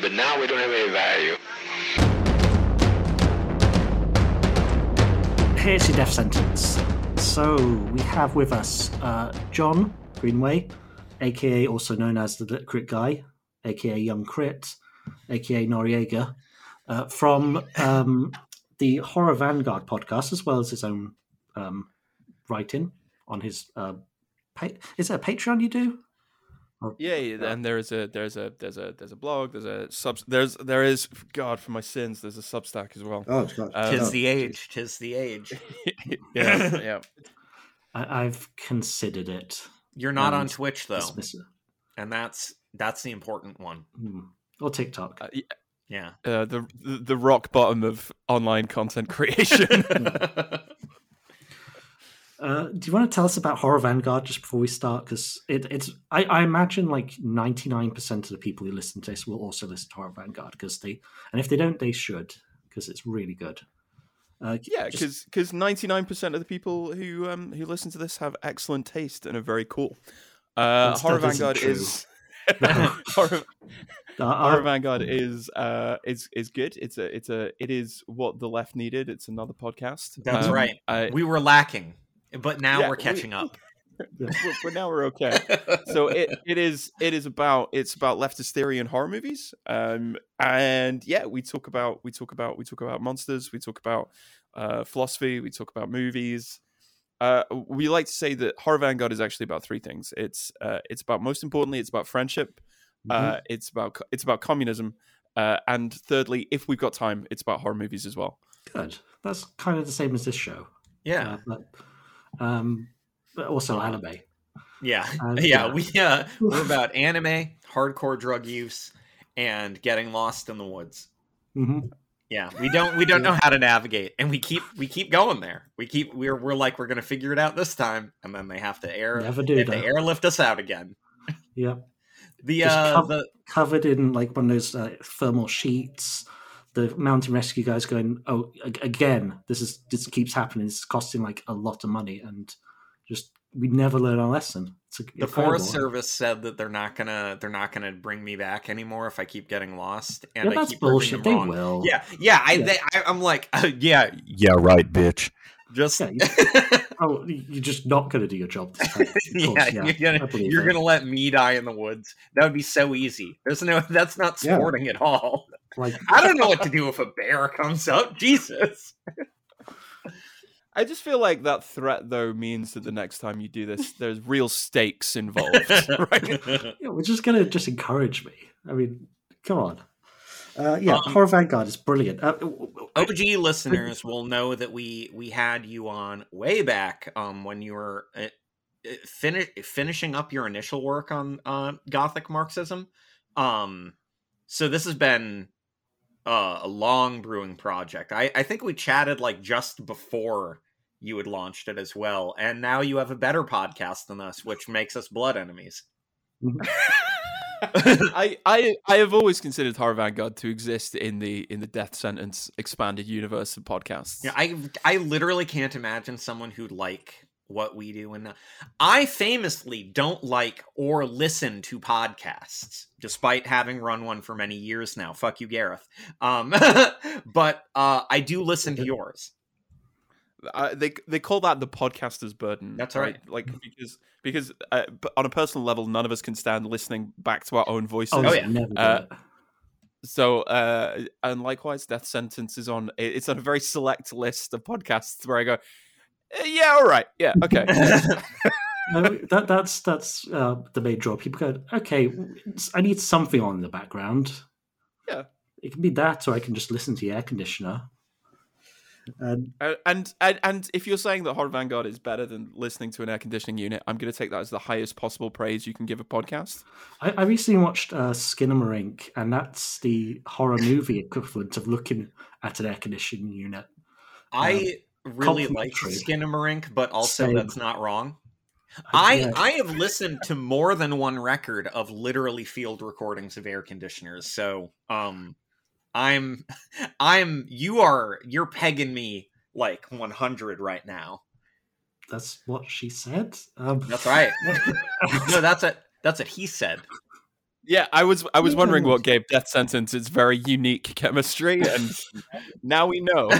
But now we don't have any value. Here's your death sentence. So we have with us uh, John Greenway, aka also known as the Crit Guy, aka Young Crit, aka Noriega, uh, from um, the Horror Vanguard podcast, as well as his own um, writing on his. Uh, pa- is it a Patreon you do? Or- Yeah, yeah, and there's a there's a there's a there's a blog, there's a sub there's there is God for my sins, there's a Substack as well. Oh, God. Uh, Tis the age. Tis the age. yeah, yeah. I- I've considered it. You're not on Twitch though, Dismiss and that's that's the important one. Hmm. Or TikTok. Uh, y- Yeah. uh, the the the rock bottom of online content creation. Uh, do you want to tell us about Horror Vanguard just before we start? Because it, it's I, I imagine like ninety nine percent of the people who listen to this will also listen to Horror Vanguard because they and if they don't, they should because it's really good. Uh, yeah, just- because ninety nine percent of the people who um who listen to this have excellent taste and are very cool. Uh, That's- Horror that isn't Vanguard true. is. Horror, uh, Horror Vanguard is uh is is good. It's a it's a it is what the left needed. It's another podcast. That's Um, right. I, We were lacking, but now Yeah, we're catching up. we're, we're- now we're okay. so it, it is it is about it's about leftist theory and horror movies um and yeah we talk about we talk about we talk about monsters we talk about uh philosophy we talk about movies uh we like to say that horror vanguard is actually about three things it's uh it's about most importantly it's about friendship uh it's about it's about communism uh and thirdly if we've got time it's about horror movies as well good. That's kind of the same as this show. Yeah. Uh, but, um, but also anime. Yeah. Yeah. yeah. We uh, we're about anime, hardcore drug use, and getting lost in the woods. hmm Yeah, we don't we don't know how to navigate, and we keep we keep going there. We keep we're we're like we're gonna figure it out this time, and then they have to air Never do they airlift us out again. Yeah. The uh cov- the covered in like one of those uh, thermal sheets. The mountain rescue guys going, "Oh, again, this is this keeps happening. It's costing like a lot of money, and just we never learn our lesson." It's a, the Forest Service said that they're not gonna they're not gonna bring me back anymore if I keep getting lost. And Yeah, I that's keep proving bullshit. They wrong. will. Yeah, yeah. I, Yeah. They, I I'm like, uh, yeah, yeah, right, bitch. Just Yeah, Oh, you're just not going to do your job this time. Yeah, course, yeah, you're gonna you're that. gonna let me die in the woods. That would be so easy. There's no that's not Yeah. sporting at all. Like I don't know what to do if a bear comes up. Jesus. I just feel like that threat though means that the next time you do this, there's real stakes involved, right? yeah, we're just going to just encourage me. I mean, come on. Uh, yeah, Um, Horror Vanguard is brilliant. Uh, OG listeners will know that we we had you on way back um when you were uh, uh, finish, finishing up your initial work on uh, Gothic Marxism. Um, so this has been uh, a long brewing project. I I think we chatted like just before you had launched it as well, and now you have a better podcast than us, which makes us blood enemies. I, I I have always considered Horror Vanguard to exist in the in the Death Sentence expanded universe of podcasts. Yeah, I I literally can't imagine someone who'd like what we do and I famously don't like or listen to podcasts despite having run one for many years now. Fuck you, Gareth. Um but uh I do listen to yours. Uh, they they call that the podcaster's burden. That's right. Like because because uh, on a personal level, none of us can stand listening back to our own voices. oh, Oh, yeah. yeah. Never do Uh. So uh, and likewise, Death Sentence is on. It's on a very select list of podcasts where I go, "Eh, yeah, all right, yeah, okay. No, that that's that's uh, the main draw. People go, okay, I need something on in the background. Yeah. it can be that, or I can just listen to the air conditioner. And Uh, and, and and if you're saying that Horror Vanguard is better than listening to an air conditioning unit, I'm going to take that as the highest possible praise you can give a podcast. I, I recently watched uh, Skinamarink, and that's the horror movie equivalent of looking at an air conditioning unit. I really like complimentary. Skinamarink, but also Same. that's not wrong. I yeah. I have listened to more than one record of literally field recordings of air conditioners. So, um I'm I'm you are you're pegging me like 100 right now. That's what she said. Um, That's right. no, that's it. That's what he said. Yeah, I was I was wondering what gave Death Sentence its very unique chemistry, and now we know.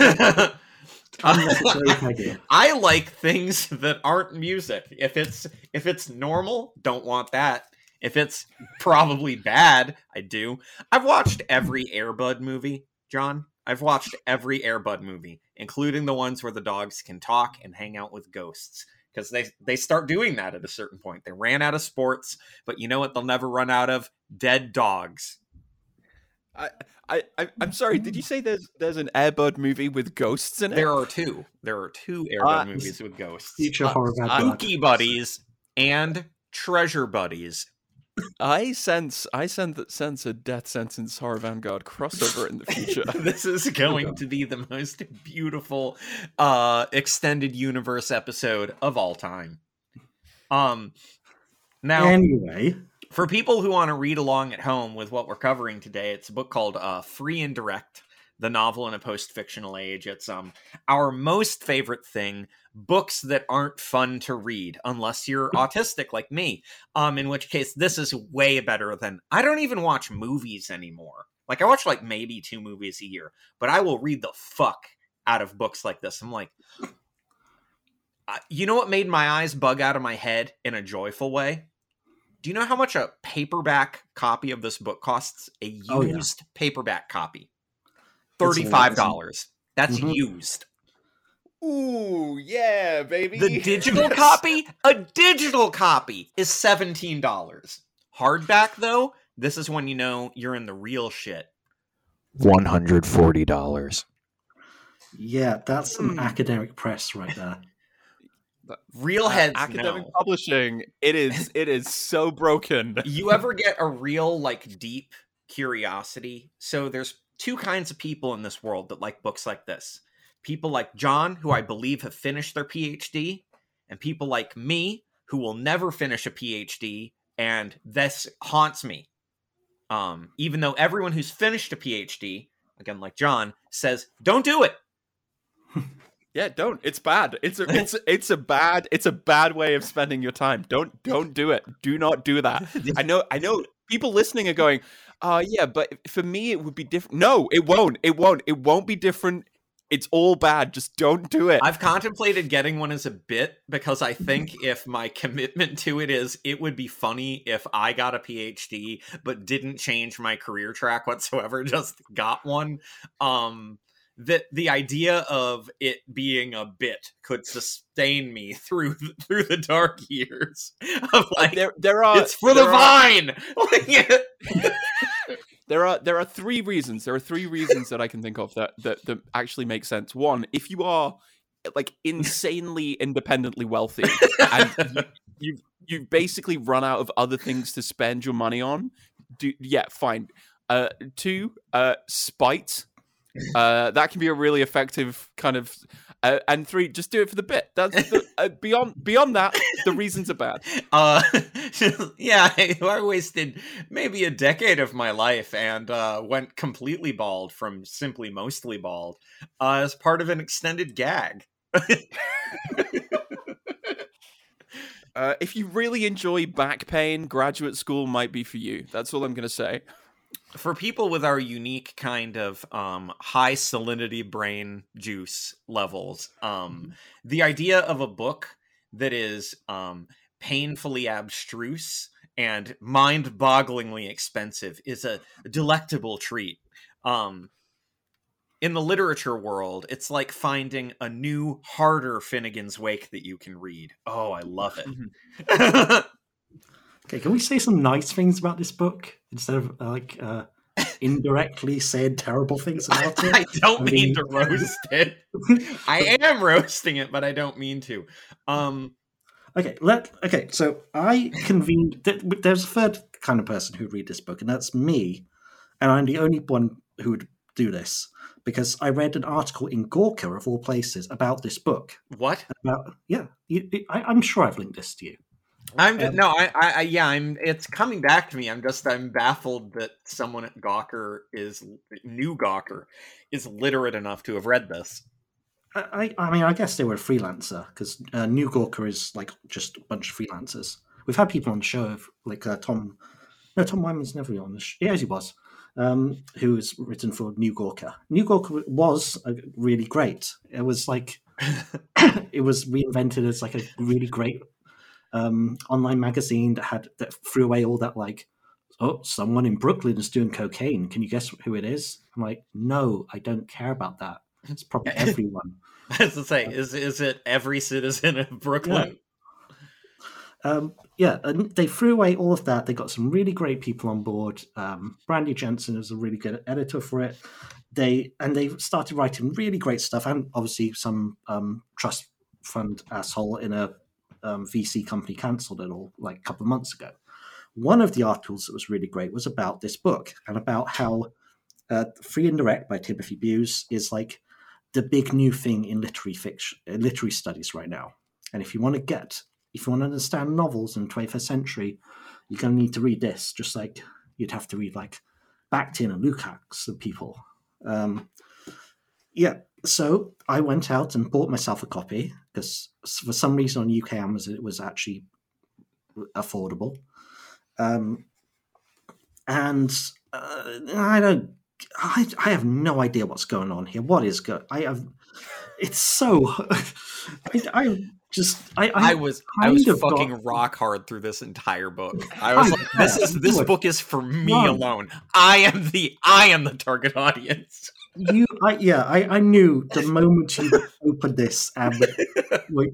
I like things that aren't music. If it's if it's normal, don't want that. If it's probably bad, I do. I've watched every Airbud movie, John. I've watched every Airbud movie, including the ones where the dogs can talk and hang out with ghosts. Because they they start doing that at a certain point. They ran out of sports, but you know what? They'll never run out of dead dogs. I, I I'm sorry. Did you say there's there's an Airbud movie with ghosts in it? There are two. There are two Airbud Uh, movies with ghosts. Future Uh, horror I- bad Spooky buddies and treasure buddies. I sense I sense that sense a Death Sentence Horror Vanguard crossover in the future. this is going to be the most beautiful uh extended universe episode of all time. Um now Anyway, for people who want to read along at home with what we're covering today, it's a book called uh Free Indirect, the novel in a post-fictional age. It's um our most favorite thing, books that aren't fun to read unless you're autistic like me. Um in which case this is way better than I don't even watch movies anymore. Like I watch like maybe two movies a year, but I will read the fuck out of books like this. I'm like uh, you know what made my eyes bug out of my head in a joyful way? Do you know how much a paperback copy of this book costs? A used Oh, yeah. paperback copy. Thirty-five dollars. That's Mhm. used. Ooh, yeah, baby. The digital copy, a digital copy is seventeen dollars. Hardback though, this is when you know you're in the real shit. One hundred forty dollars. yeah, that's some Hmm. academic press right there. Real Uh, heads academic know. publishing. It is it is so broken. you ever get a real like deep curiosity so there's two kinds of people in this world that like books like this people like john who i believe have finished their phd and people like me who will never finish a phd and this haunts me um even though everyone who's finished a phd again like john says don't do it Yeah, don't. It's bad. It's a it's it's a bad it's a bad way of spending your time. Don't don't do it. Do not do that. I know I know people listening are going, "Uh yeah, but for me it would be different." No, it won't. It won't. It won't be different. It's all bad. Just don't do it. I've contemplated getting one as a bit because I think if my commitment to it is, it would be funny if I got a PhD but didn't change my career track whatsoever, just got one. Um, that the idea of it being a bit could sustain me through through the dark years of like there there are it's for the are- vine. There are there are three reasons. There are three reasons that I can think of that that, that actually make sense. One, if you are like insanely independently wealthy and you, you've you've basically run out of other things to spend your money on, do yeah, fine. Uh, two, uh, spite. Uh, that can be a really effective kind of. Uh, and three, just do it for the bit. That's the, uh, beyond beyond that. The reasons are bad. uh yeah I, I wasted maybe a decade of my life and uh went completely bald from simply mostly bald uh as part of an extended gag Uh, if you really enjoy back pain, graduate school might be for you. That's all I'm going to say. For people with our unique kind of um high salinity brain juice levels um the idea of a book that is um painfully abstruse and mind-bogglingly expensive is a delectable treat. Um in the literature world it's like finding a new harder finnegan's wake that you can read. Oh i love it Okay, can we say some nice things about this book instead of uh, like uh, indirectly said terrible things about it? I don't I mean mean- to roast it. I am roasting it, but I don't mean to. Um, Okay, let okay. So I convened. th- There's a third kind of person who'd read this book, and that's me. And I'm the only one who would do this because I read an article in Gawker, of all places, about this book. what? About yeah, you, I, I'm sure I've linked this to you. I'm just, Um, no, I, I, yeah, I'm. It's coming back to me. I'm just, I'm baffled that someone at Gawker is new Gawker is literate enough to have read this. I, I mean, I guess they were a freelancer because uh, New Gawker is like just a bunch of freelancers. We've had people on the show, of, like uh, Tom No, Tom Whyman's never on the show. Yes, he was. Um, who was written for New Gawker. New Gawker was uh, really great. It was like it was reinvented as like a really great um, online magazine that had that threw away all that like oh someone in Brooklyn is doing cocaine. Can you guess who it is? I'm like no, I don't care about that. It's probably everyone. As I say, is is it every citizen of Brooklyn? Um, yeah, and they threw away all of that. They got some really great people on board. Um, Brandy Jensen was a really good editor for it. They and they started writing really great stuff, and obviously some um, trust fund asshole in a um, VC company cancelled it all like a couple of months ago. One of the articles that was really great was about this book and about how uh, Free Indirect by Timothy Bewes is like the big new thing in literary fiction, literary studies right now. And if you want to get if you want to understand novels in the 21st century, you're going to need to read this, just like you'd have to read like Bakhtin and Lukács and people. Um, yeah, so I went out and bought myself a copy because for some reason on UK Amazon it was actually affordable. Um, and uh, I don't, I, I have no idea what's going on here. What is going? I have. It's so. I, I just I I, I was I was fucking got... rock hard through this entire book. I was like, this is this book is for me alone. I am the I am the target audience. You, I, yeah, I, I knew the moment you opened this, um,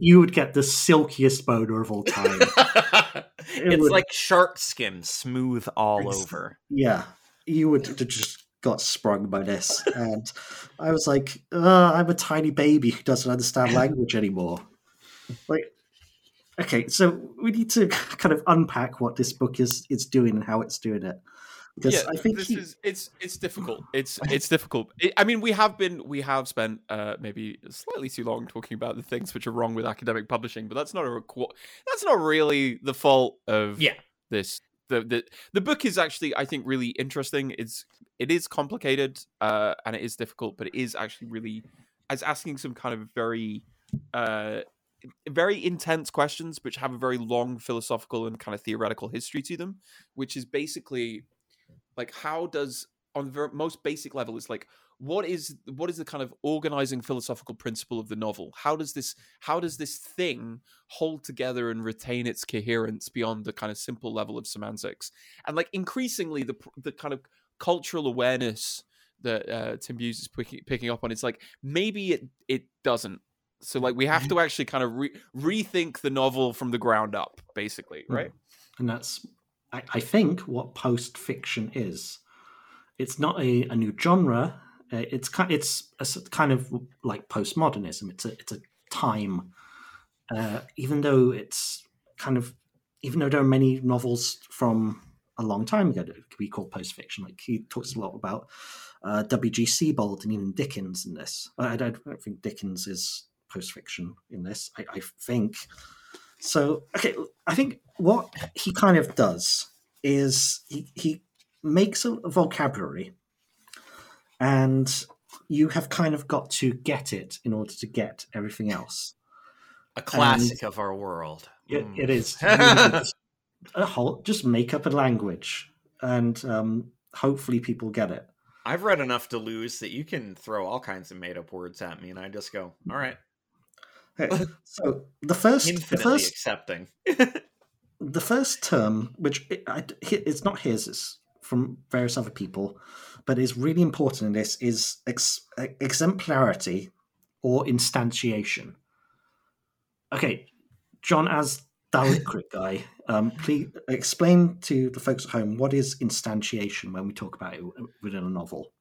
you would get the silkiest boner of all time. It it's would, like shark skin, smooth all over. Yeah, you would just got sprung by this, and I was like, uh, I'm a tiny baby who doesn't understand language anymore. Like, okay, so we need to kind of unpack what this book is is doing and how it's doing it. Because yeah, I think this he... is it's it's difficult. It's it's difficult. It, I mean, we have been we have spent uh, maybe slightly too long talking about the things which are wrong with academic publishing, but that's not a that's not really the fault of yeah this the, the the book is actually I think really interesting. It's it is complicated uh, and it is difficult, but it is actually really as asking some kind of very uh, very intense questions which have a very long philosophical and kind of theoretical history to them which is basically like how does on the most basic level it's like what is what is the kind of organizing philosophical principle of the novel how does this how does this thing hold together and retain its coherence beyond the kind of simple level of semantics and like increasingly the the kind of cultural awareness that uh, Tim Bewes is picking, picking up on it's like maybe it it doesn't so like we have mm-hmm. to actually kind of re- rethink the novel from the ground up, basically, mm. right? And that's, I, I think, what post fiction is. It's not a, a new genre. Uh, it's kind, it's a kind of like postmodernism. It's a, it's a time. Uh, even though it's kind of, even though there are many novels from a long time ago that could be called post fiction. Like he talks a lot about uh, W.G. Sebald and even Dickens in this. I don't, I don't think Dickens is post fiction in this. I, I think so. Okay, I think what he kind of does is he he makes a, vocabulary, and you have kind of got to get it in order to get everything else. A classic and of our world. It, mm. it is a whole just make up a language, and um, hopefully people get it. I've read enough to lose that you can throw all kinds of made up words at me, and I just go, "All right, so the first, Infinitely the first, accepting. the first term, which it, I, it's not his, it's from various other people, but is really important in this, is ex, exemplarity or instantiation. Okay, John, as the crit guy, um, please explain to the folks at home what is instantiation when we talk about it within a novel.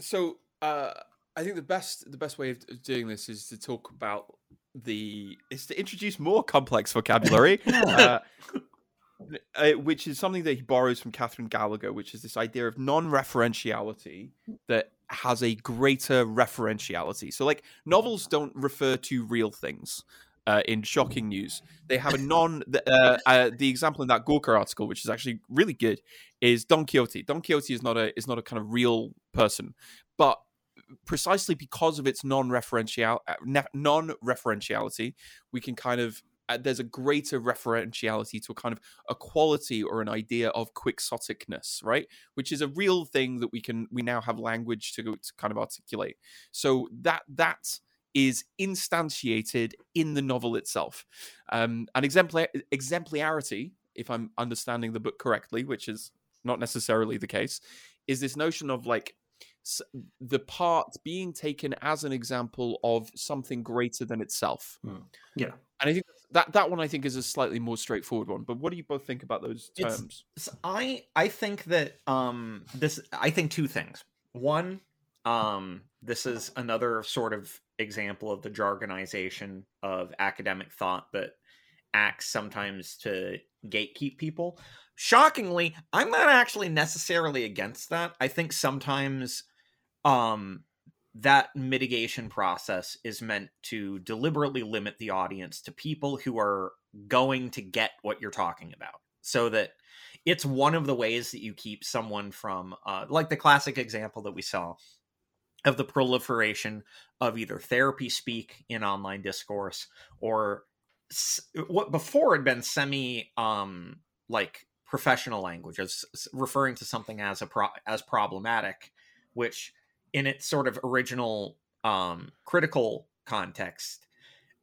So, uh, I think the best the best way of doing this is to talk about the is to introduce more complex vocabulary. uh, uh, which is something that he borrows from Catherine Gallagher, which is this idea of non-referentiality that has a greater referentiality. So, like novels don't refer to real things. Uh, in shocking news, they have a non. Uh, uh, the example in that Gawker article, which is actually really good, is Don Quixote. Don Quixote is not a is not a kind of real person, but precisely because of its non-referential uh, non-referentiality, we can kind of uh, there's a greater referentiality to a kind of a quality or an idea of quixoticness, right? Which is a real thing that we can we now have language to, to kind of articulate. So that that is instantiated in the novel itself. Um, and exemplar- exemplarity, if I'm understanding the book correctly, which is not necessarily the case, is this notion of like the part being taken as an example of something greater than itself. Mm. Yeah. And I think that that one I think is a slightly more straightforward one. But what do you both think about those terms? It's, I I think that um this I think two things. One, um this is another sort of example of the jargonization of academic thought that acts sometimes to gatekeep people. Shockingly, I'm not actually necessarily against that. I think sometimes um that mitigation process is meant to deliberately limit the audience to people who are going to get what you're talking about. So that it's one of the ways that you keep someone from uh, like the classic example that we saw of the proliferation of either therapy speak in online discourse or what before had been semi um like professional language as referring to something as a pro- as problematic which in its sort of original um critical context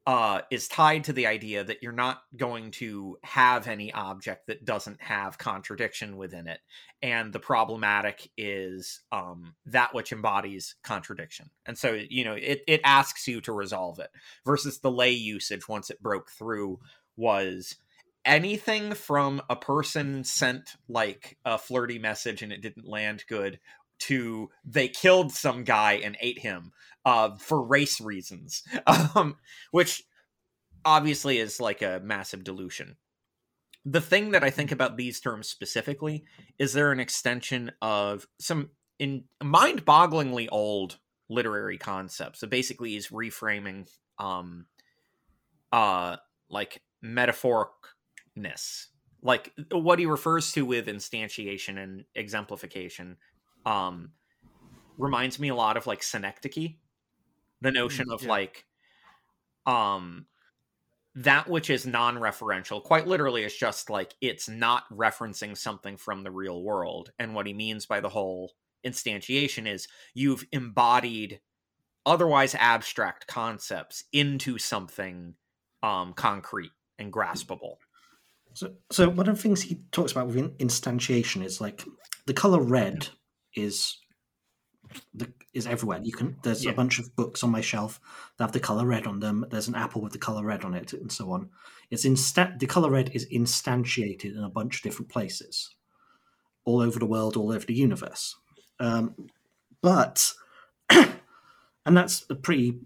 uh, is tied to the idea that you're not going to have any object that doesn't have contradiction within it. And the problematic is um, that which embodies contradiction. And so, you know, it, it asks you to resolve it versus the lay usage once it broke through was anything from a person sent like a flirty message and it didn't land good to they killed some guy and ate him uh, for race reasons, um, which obviously is like a massive dilution. The thing that I think about these terms specifically is they're an extension of some in mind-bogglingly old literary concepts. So basically, is reframing um, uh, like metaphoricness, like what he refers to with instantiation and exemplification um reminds me a lot of like synecdoche. The notion mm, of yeah. like um that which is non-referential quite literally is just like it's not referencing something from the real world. And what he means by the whole instantiation is you've embodied otherwise abstract concepts into something um concrete and graspable. So so one of the things he talks about with instantiation is like the color red is the, is everywhere. You can there's yeah. a bunch of books on my shelf that have the color red on them. There's an apple with the color red on it, and so on. It's insta- the color red is instantiated in a bunch of different places, all over the world, all over the universe. Um, but and that's a pretty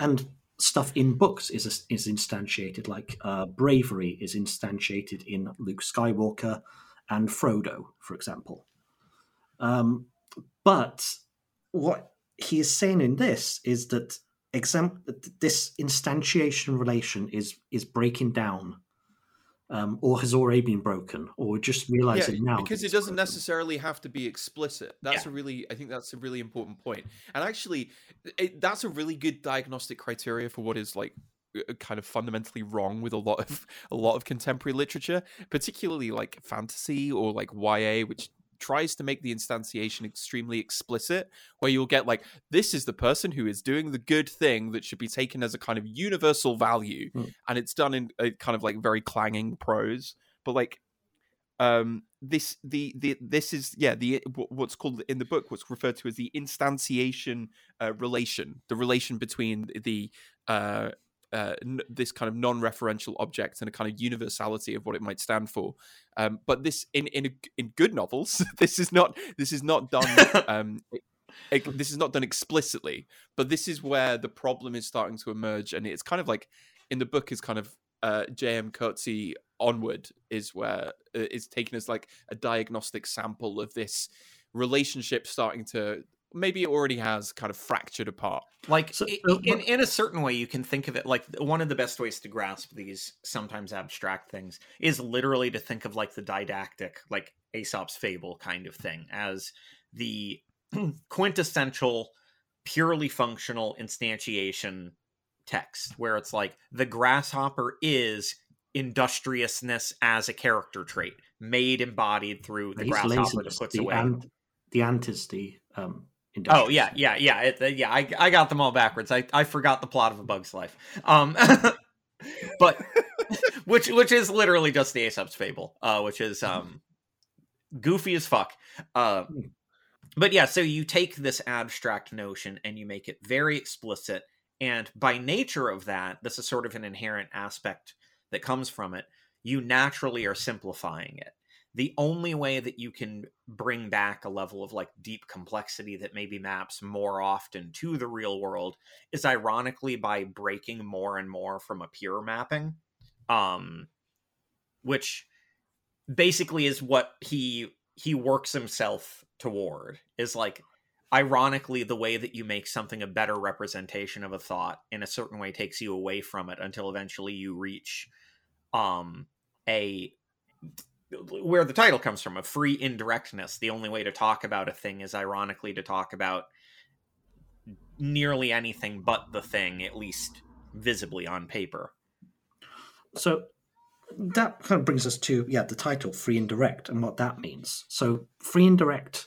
and stuff in books is is instantiated. Like uh, bravery is instantiated in Luke Skywalker and Frodo, for example. Um, but what he is saying in this is that exam- this instantiation relation is is breaking down um, or has already been broken, or just realizing yeah, now because it doesn't broken. necessarily have to be explicit. That's yeah. a really, I think that's a really important point. And actually, it, that's a really good diagnostic criteria for what is like kind of fundamentally wrong with a lot of a lot of contemporary literature, particularly like fantasy or like YA, which tries to make the instantiation extremely explicit where you'll get like this is the person who is doing the good thing that should be taken as a kind of universal value mm. and it's done in a kind of like very clanging prose but like um this the the this is yeah the what's called in the book what's referred to as the instantiation uh, relation the relation between the uh uh, n- this kind of non-referential object and a kind of universality of what it might stand for. Um, but this in in in good novels, this is not this is not done. Um, it, this is not done explicitly, but this is where the problem is starting to emerge, and it's kind of like in the book is kind of uh, J.M. Coetzee onward is where uh, is taken as like a diagnostic sample of this relationship starting to maybe it already has kind of fractured apart. Like so, in, in a certain way, you can think of it like one of the best ways to grasp these sometimes abstract things is literally to think of like the didactic, like Aesop's fable kind of thing as the quintessential, purely functional instantiation text, where it's like the grasshopper is industriousness as a character trait, made embodied through the He's grasshopper laziness. that puts the away. ant, the ant is the um. Oh yeah, yeah, yeah, it, yeah. I, I got them all backwards. I, I forgot the plot of A Bug's Life. Um, but which which is literally just the Aesop's Fable, uh, which is um, goofy as fuck. Uh, but yeah, so you take this abstract notion and you make it very explicit, and by nature of that, this is sort of an inherent aspect that comes from it. You naturally are simplifying it the only way that you can bring back a level of like deep complexity that maybe maps more often to the real world is ironically by breaking more and more from a pure mapping um which basically is what he he works himself toward is like ironically the way that you make something a better representation of a thought in a certain way takes you away from it until eventually you reach um a where the title comes from a free indirectness the only way to talk about a thing is ironically to talk about nearly anything but the thing at least visibly on paper So that kind of brings us to yeah the title free indirect and what that means. So free indirect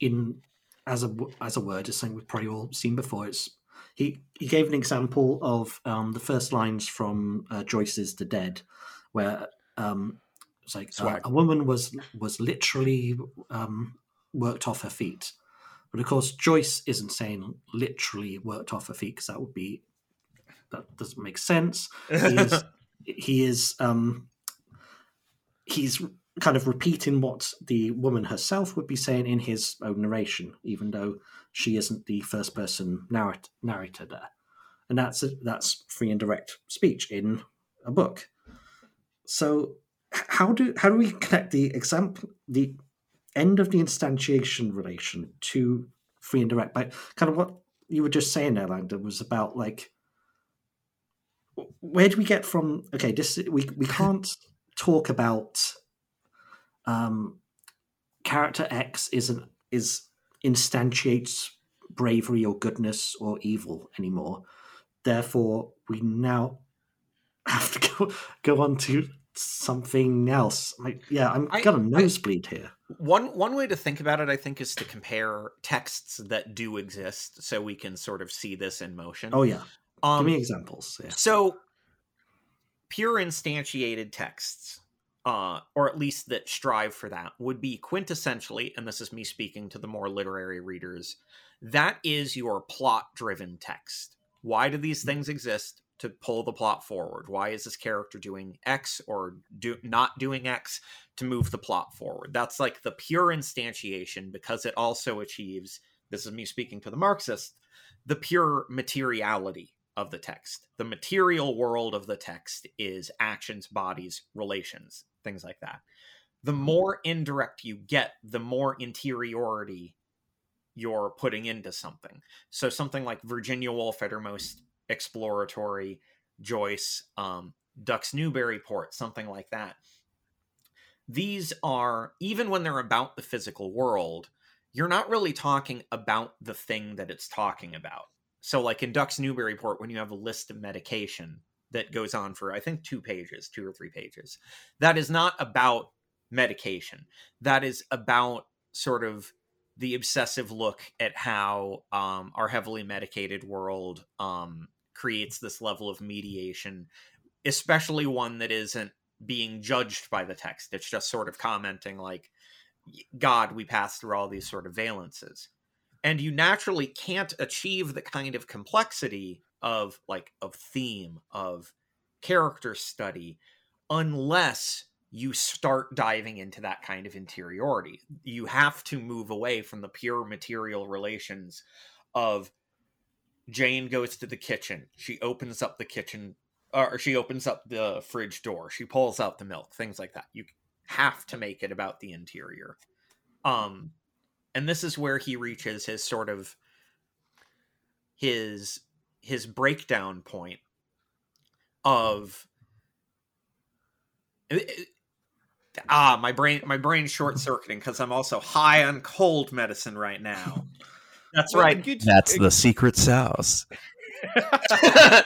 in as a as a word is something we've probably all seen before. It's he he gave an example of um, the first lines from uh, Joyce's The Dead, where um, it's like uh, a woman was was literally um, worked off her feet, but of course Joyce isn't saying literally worked off her feet because that would be that doesn't make sense. He is he is um he's kind of repeating what the woman herself would be saying in his own narration even though she isn't the first person narrat- narrator there. And that's that's free indirect speech in a book. So how do how do we connect the example the end of the instantiation relation to free indirect? But kind of what you were just saying there was about like where do we get from okay this we we can't talk about um character x isn't is instantiates bravery or goodness or evil anymore. Therefore we now have to go go on to something else like yeah i'm I- got a nosebleed here One one way to think about it, I think, is to compare texts that do exist, so we can sort of see this in motion. oh yeah um, give me examples yeah so pure instantiated texts, uh, or at least that strive for that, would be quintessentially, and this is me speaking to the more literary readers, that is your plot-driven text. Why do these things exist? To pull the plot forward. Why is this character doing X or do not doing X? to move the plot forward. That's like the pure instantiation because it also achieves, this is me speaking to the Marxist, the pure materiality of the text. The material world of the text is actions, bodies, relations, things like that. The more indirect you get, the more interiority you're putting into something. So something like Virginia Woolf at her most exploratory, Joyce, um, Ducks Newburyport, something like that. These are even when they're about the physical world you're not really talking about the thing that it's talking about. So like in ducks newburyport when you have a list of medication that goes on for i think two pages two or three pages that is not about medication. That is about sort of the obsessive look at how um, our heavily medicated world um, creates this level of mediation especially one that isn't being judged by the text. It's just sort of commenting like, God, we pass through all these sort of valences. And you naturally can't achieve the kind of complexity of like of theme, of character study, unless you start diving into that kind of interiority. You have to move away from the pure material relations of Jane goes to the kitchen. She opens up the kitchen or she opens up the fridge door. She pulls out the milk things like that. You have to make it about the interior. Um and this is where he reaches his sort of his his breakdown point of ah my brain my brain's short circuiting because i'm also high on cold medicine right now that's Well, right good- That's the secret sauce.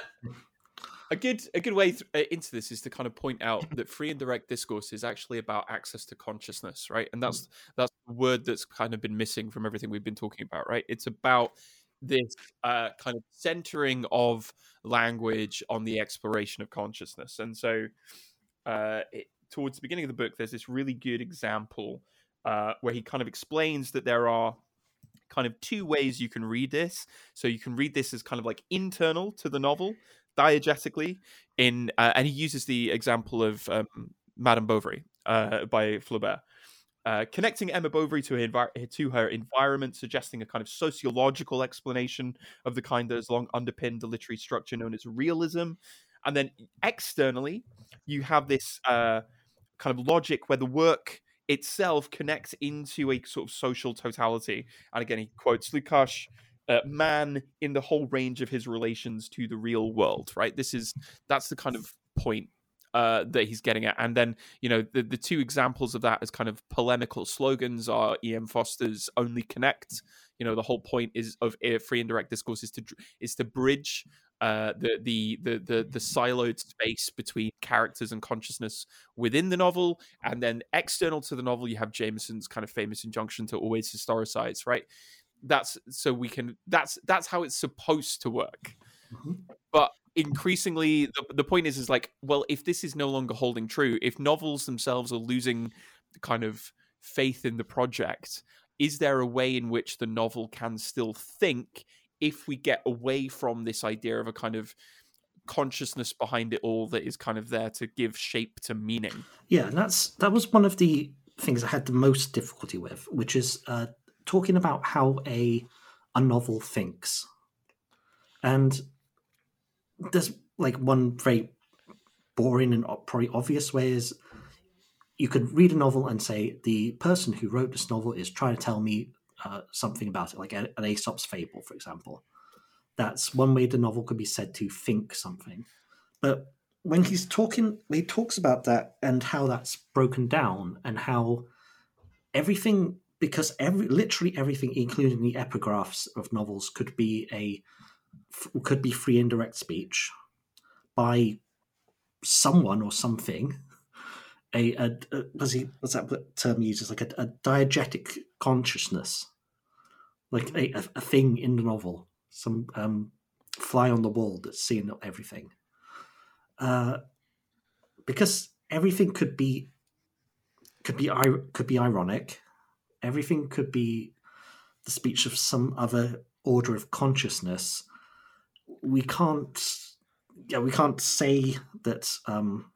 a good a good way th- uh, into this is to kind of point out that free indirect discourse is actually about access to consciousness, right? And that's that's the word that's kind of been missing from everything we've been talking about, right? It's about this uh, kind of centering of language on the exploration of consciousness, and so uh, it, towards the beginning of the book, there's this really good example uh, where he kind of explains that there are kind of two ways you can read this. So you can read this as kind of like internal to the novel, diegetically. In uh, and he uses the example of um, Madame Bovary uh, by Flaubert. Uh, connecting Emma Bovary to her, envi- to her environment, suggesting a kind of sociological explanation of the kind that has long underpinned the literary structure known as realism. And then externally, you have this uh, kind of logic where the work itself connects into a sort of social totality. And again, he quotes Lukács, uh, man in the whole range of his relations to the real world, right? This is that's the kind of point uh, that he's getting at. And then, you know, the, the two examples of that as kind of polemical slogans are E.M. Forster's "Only Connect." You know, the whole point is of uh, free indirect discourse is to is to bridge uh, the, the the the the siloed space between characters and consciousness within the novel, and then external to the novel, you have Jameson's kind of famous injunction to always historicize, right? That's so we can that's that's how it's supposed to work. Mhm. But increasingly, the, the point is is like, well, if this is no longer holding true, if novels themselves are losing kind of faith in the project, is there a way in which the novel can still think if we get away from this idea of a kind of consciousness behind it all that is kind of there to give shape to meaning. Yeah, and that's that was one of the things I had the most difficulty with, which is uh, talking about how a a novel thinks. And there's like one very boring and probably obvious way is you could read a novel and say the person who wrote this novel is trying to tell me uh, something about it, like an Aesop's fable, for example. That's one way the novel could be said to think something. But when he's talking, he talks about that and how that's broken down and how everything, because every literally everything, including the epigraphs of novels, could be a could be free indirect speech by someone or something. A, a, a was he what's that term he uses like a, a diegetic consciousness, like a, a, thing in the novel, some um, fly on the wall that's seeing everything. Uh, because everything could be could be could be ironic, everything could be the speech of some other order of consciousness. We can't, yeah, we can't say that um,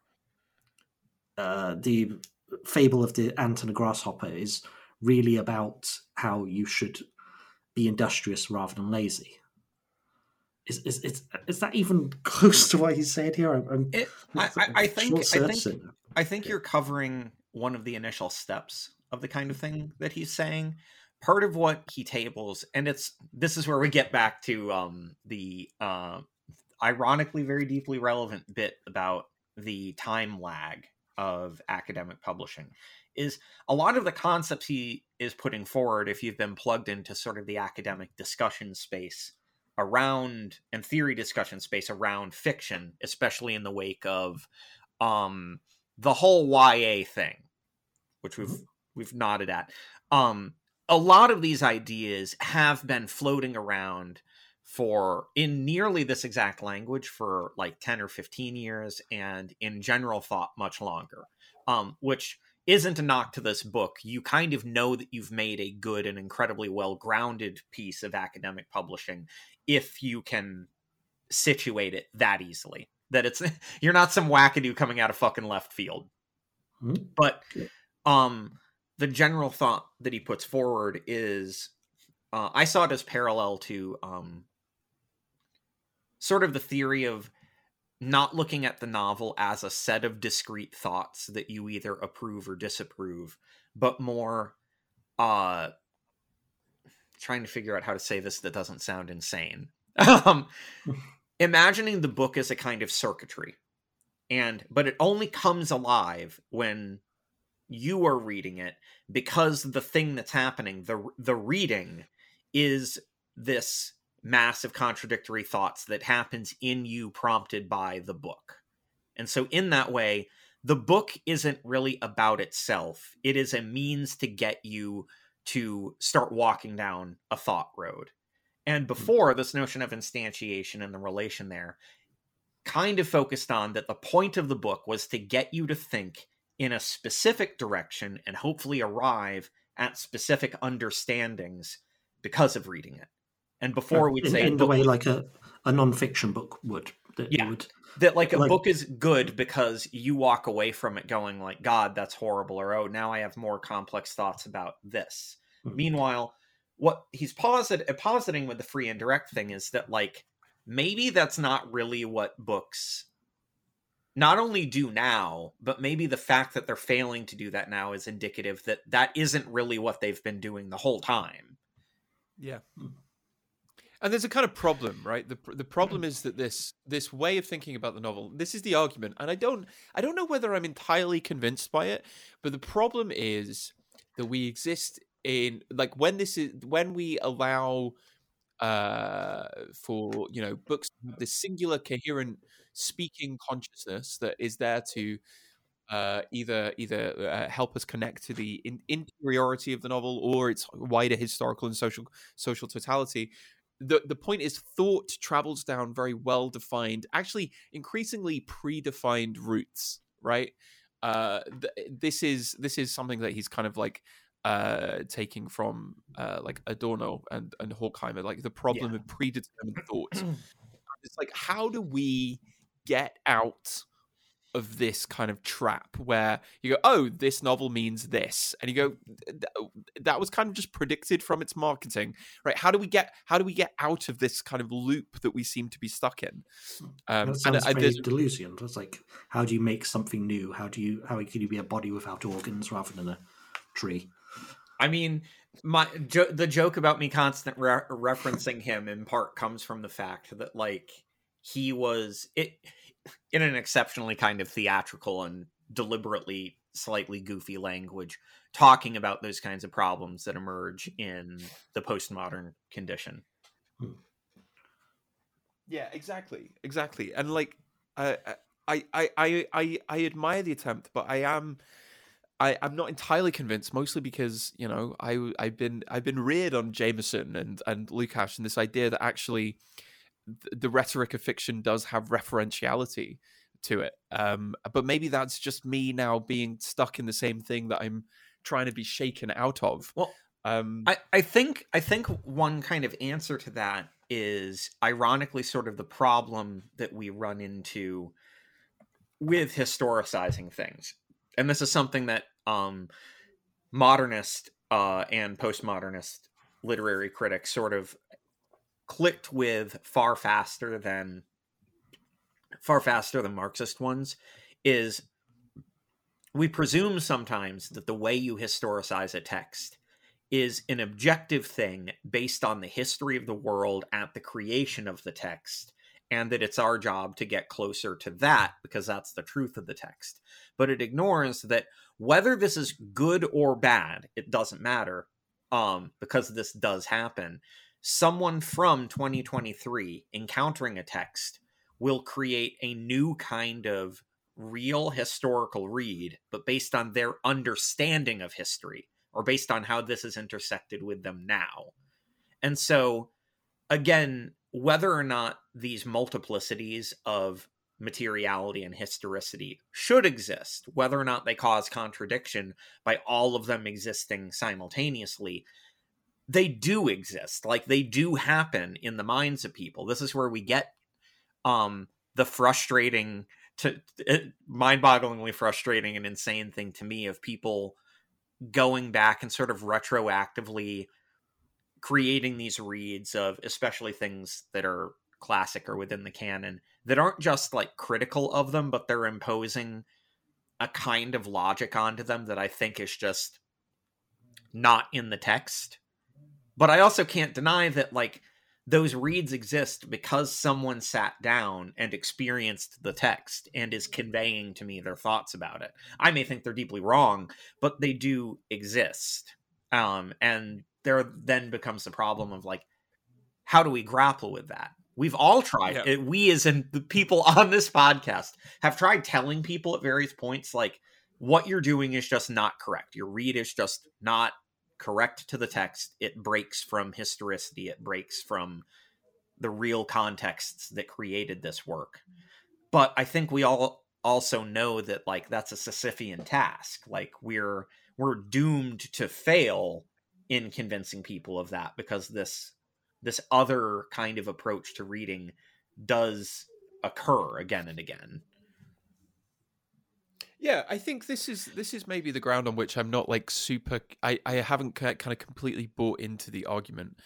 uh, the fable of the ant and the grasshopper is really about how you should be industrious rather than lazy. Is is is, is that even close to what he said here? I'm, I'm It, I, I, I think I think. I think you're covering one of the initial steps of the kind of thing that he's saying. Part of what he tables, and it's this is where we get back to um, the uh, ironically very deeply relevant bit about the time lag of academic publishing is a lot of the concepts he is putting forward if you've been plugged into sort of the academic discussion space around and theory discussion space around fiction especially in the wake of um the whole YA thing which we've we've nodded at. Um a lot of these ideas have been floating around for in nearly this exact language for like 10 or 15 years and in general thought much longer um which isn't a knock to this book. You kind of know that you've made a good and incredibly well grounded piece of academic publishing if you can situate it that easily. That it's you're not some wackadoo coming out of fucking left field. Mhm. but um the general thought that he puts forward is uh, i saw it as parallel to um sort of the theory of not looking at the novel as a set of discrete thoughts that you either approve or disapprove but more uh trying to figure out how to say this that doesn't sound insane. Um imagining the book as a kind of circuitry. And but it only comes alive when you are reading it because the thing that's happening. The the reading is this massive contradictory thoughts that happens in you prompted by the book. And so in that way, the book isn't really about itself. It is a means to get you to start walking down a thought road. And hmm. before this notion of instantiation and the relation there kind of focused on that the point of the book was to get you to think in a specific direction and hopefully arrive at specific understandings because of reading it. And before we'd in, say in the way like a, a non-fiction book would. That Yeah. would that like a like- book is good because you walk away from it going like god that's horrible or oh now i have more complex thoughts about this Mhm. meanwhile what he's posit- uh, positing with the free indirect thing is that like maybe that's not really what books not only do now but maybe the fact that they're failing to do that now is indicative that that isn't really what they've been doing the whole time Yeah. And there's a kind of problem, right? The the problem is that this this way of thinking about the novel, this is the argument, and I don't I don't know whether I'm entirely convinced by it, but the problem is that we exist in like when this is when we allow uh for you know books this singular coherent speaking consciousness that is there to uh, either either uh, help us connect to the in- interiority of the novel or its wider historical and social social totality. The the point is, thought travels down very well defined, actually increasingly predefined routes. Right. Uh, th- this is this is something that he's kind of like uh taking from uh like Adorno and and Horkheimer, like the problem of predetermined thought. it's like how do we get out of this kind of trap where you go, oh, this novel means this, and you go, that was kind of just predicted from its marketing, right? How do we get how do we get out of this kind of loop that we seem to be stuck in? Um, that and sounds I- very there's- Deleuzian. It's like how do you make something new? How do you how can you be a body without organs rather than a tree? I mean, my jo- the joke about me constant re- referencing him in part comes from the fact that like he was it in an exceptionally kind of theatrical and deliberately slightly goofy language talking about those kinds of problems that emerge in the postmodern condition. Hmm. Yeah, exactly, exactly. And like, I, I, I, I, I, admire the attempt, but I am, I, I'm not entirely convinced. Mostly because you know, I, I've been, I've been reared on Jameson and and Lukács and this idea that actually, th- the rhetoric of fiction does have referentiality to it. Um, but maybe that's just me now being stuck in the same thing that I'm trying to be shaken out of. Well, Um, I, I think I think one kind of answer to that is ironically sort of the problem that we run into with historicizing things. And this is something that um modernist uh and postmodernist literary critics sort of clicked with far faster than far faster than Marxist ones is we presume sometimes that the way you historicize a text is an objective thing based on the history of the world at the creation of the text, and that it's our job to get closer to that because that's the truth of the text. But it ignores that whether this is good or bad, it doesn't matter, um, because this does happen. Someone from 2023 encountering a text will create a new kind of real historical read, but based on their understanding of history or based on how this is intersected with them now. And so, again, whether or not these multiplicities of materiality and historicity should exist, whether or not they cause contradiction by all of them existing simultaneously, they do exist. Like they do happen in the minds of people. This is where we get um the frustrating to mind-bogglingly frustrating and insane thing to me of people going back and sort of retroactively creating these reads of especially things that are classic or within the canon that aren't just like critical of them but they're imposing a kind of logic onto them that I think is just not in the text. But I also can't deny that like those reads exist because someone sat down and experienced the text and is conveying to me their thoughts about it. I may think they're deeply wrong, but they do exist. Um, and there then becomes the problem of like, how do we grapple with that? We've all tried. Yeah. It, we, as in the people on this podcast, have tried telling people at various points, like, what you're doing is just not correct. Your read is just not correct to the text. It breaks from historicity, it breaks from the real contexts that created this work. But I think we all also know that like that's a Sisyphean task. Like we're we're doomed to fail in convincing people of that because this this other kind of approach to reading does occur again and again. Yeah, I think this is this is maybe the ground on which I'm not like super. I I haven't kind of completely bought into the argument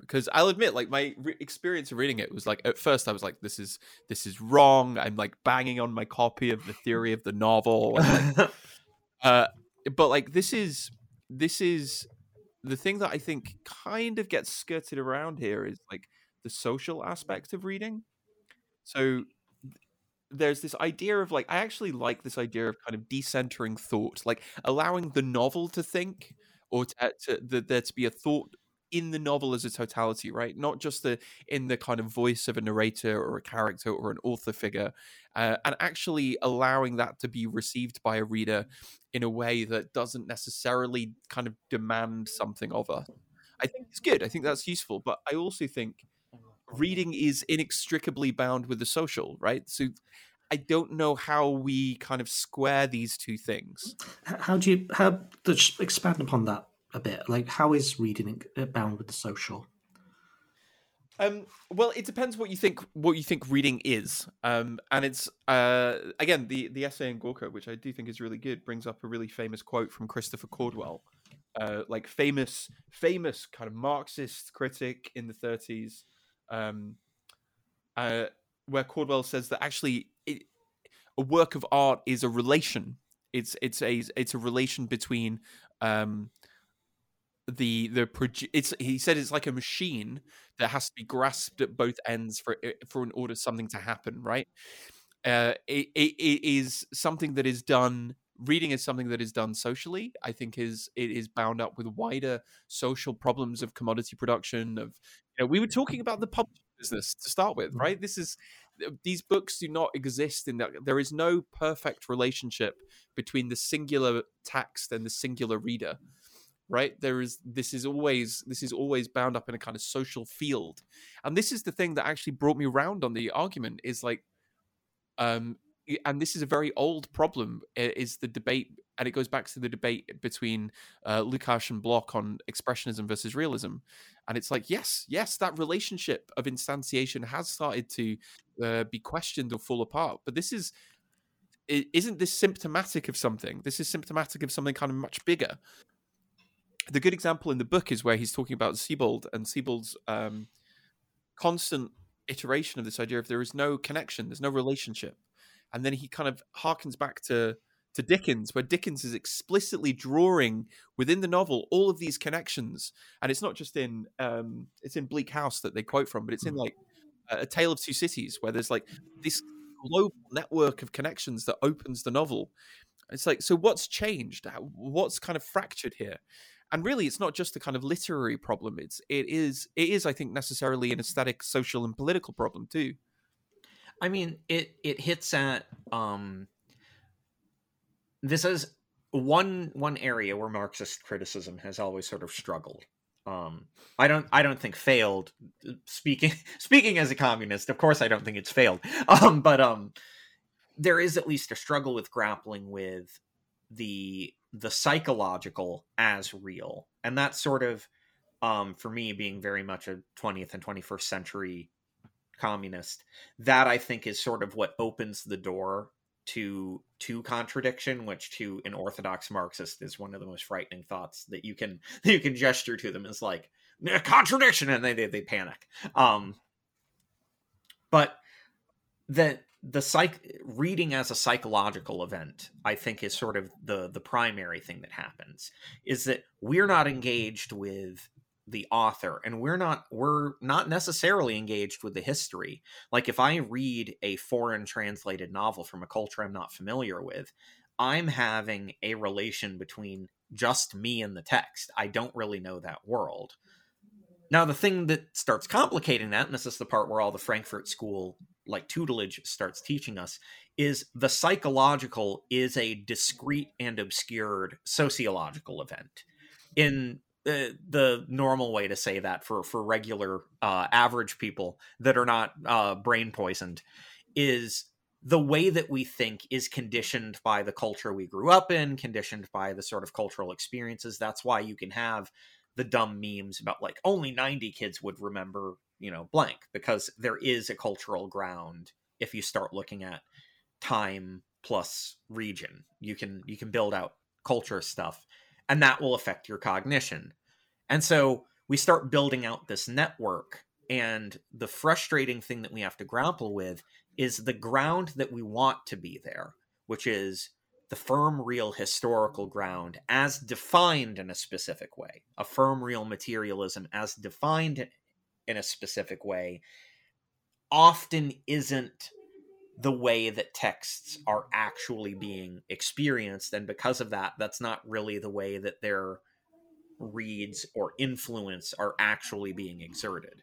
because I'll admit, like my re- experience of reading it was like at first I was like, this is this is wrong. I'm like banging on my copy of the theory of the novel, and, like, uh, but like this is this is the thing that I think kind of gets skirted around here is like the social aspect of reading. So there's this idea of like I actually like this idea of kind of decentering thought, like allowing the novel to think or to, to the, there to be a thought in the novel as a totality, right? Not just the in the kind of voice of a narrator or a character or an author figure, uh, and actually allowing that to be received by a reader in a way that doesn't necessarily kind of demand something of us. I think it's good. I think that's useful, but I also think reading is inextricably bound with the social, right? So I don't know how we kind of square these two things. How do you how just expand upon that a bit? Like, how is reading uh, bound with the social? Um, well, it depends what you think. What you think reading is, um, and it's uh, again the the essay in Gawker, which I do think is really good, brings up a really famous quote from Christopher Caudwell, uh, like famous famous kind of Marxist critic in the 30s, um, uh, where Caudwell says that actually it, a work of art is a relation. It's it's a it's a relation between um, the the produ- it's he said it's like a machine that has to be grasped at both ends for for in order something to happen right uh it, it, it is something that is done reading is something that is done socially i think is it is bound up with wider social problems of commodity production of you know we were talking about the publishing business to start with right? This is these books do not exist in that there is no perfect relationship between the singular text and the singular reader right? There is this is always this is always bound up in a kind of social field. And this is the thing that actually brought me around on the argument is like um and this is a very old problem is the debate and it goes back to the debate between uh, Lukács and Bloch on expressionism versus realism. And it's like yes yes that relationship of instantiation has started to uh, be questioned or fall apart but this is isn't this symptomatic of something? This is symptomatic of something kind of much bigger. The good example in the book is where he's talking about Sebald and Sebald's um, constant iteration of this idea of there is no connection, there's no relationship, and then he kind of harkens back to to Dickens, where Dickens is explicitly drawing within the novel all of these connections, and it's not just in um, it's in Bleak House that they quote from, but it's in like a A Tale of Two Cities, where there's like this global network of connections that opens the novel. It's like, so what's changed? What's kind of fractured here? and really it's not just a kind of literary problem it's it is it is i think necessarily an aesthetic social and political problem too I mean, it it hits at um this is one one area where Marxist criticism has always sort of struggled. Um I don't I don't think failed speaking speaking as a communist, of course I don't think it's failed. Um but um there is at least a struggle with grappling with the the psychological as real. And that's sort of um for me being very much a 20th and 21st century communist. That i think is sort of what opens the door to to contradiction which to an orthodox marxist is one of the most frightening thoughts that you can that you can gesture to them is like contradiction! And they they, they panic. Um but the the psych reading as a psychological event i think is sort of the the primary thing that happens is that we're not engaged with the author and we're not we're not necessarily engaged with the history. Like if i read a foreign translated novel from a culture i'm not familiar with i'm having a relation between just me and the text. I don't really know that world. Now the thing that starts complicating that, and this is the part where all the Frankfurt School like tutelage starts teaching us, is the psychological is a discrete and obscured sociological event. In uh, the normal way to say that for for regular uh, average people that are not uh, brain poisoned is the way that we think is conditioned by the culture we grew up in, conditioned by the sort of cultural experiences. That's why you can have the dumb memes about like only 90 kids would remember, you know, blank, because there is a cultural ground if you start looking at time plus region. You can you can build out culture stuff and that will affect your cognition. And so we start building out this network and the frustrating thing that we have to grapple with is the ground that we want to be there, which is the firm, real historical ground as defined in a specific way, a firm, real materialism as defined in a specific way, often isn't the way that texts are actually being experienced. And because of that, that's not really the way that their reads or influence are actually being exerted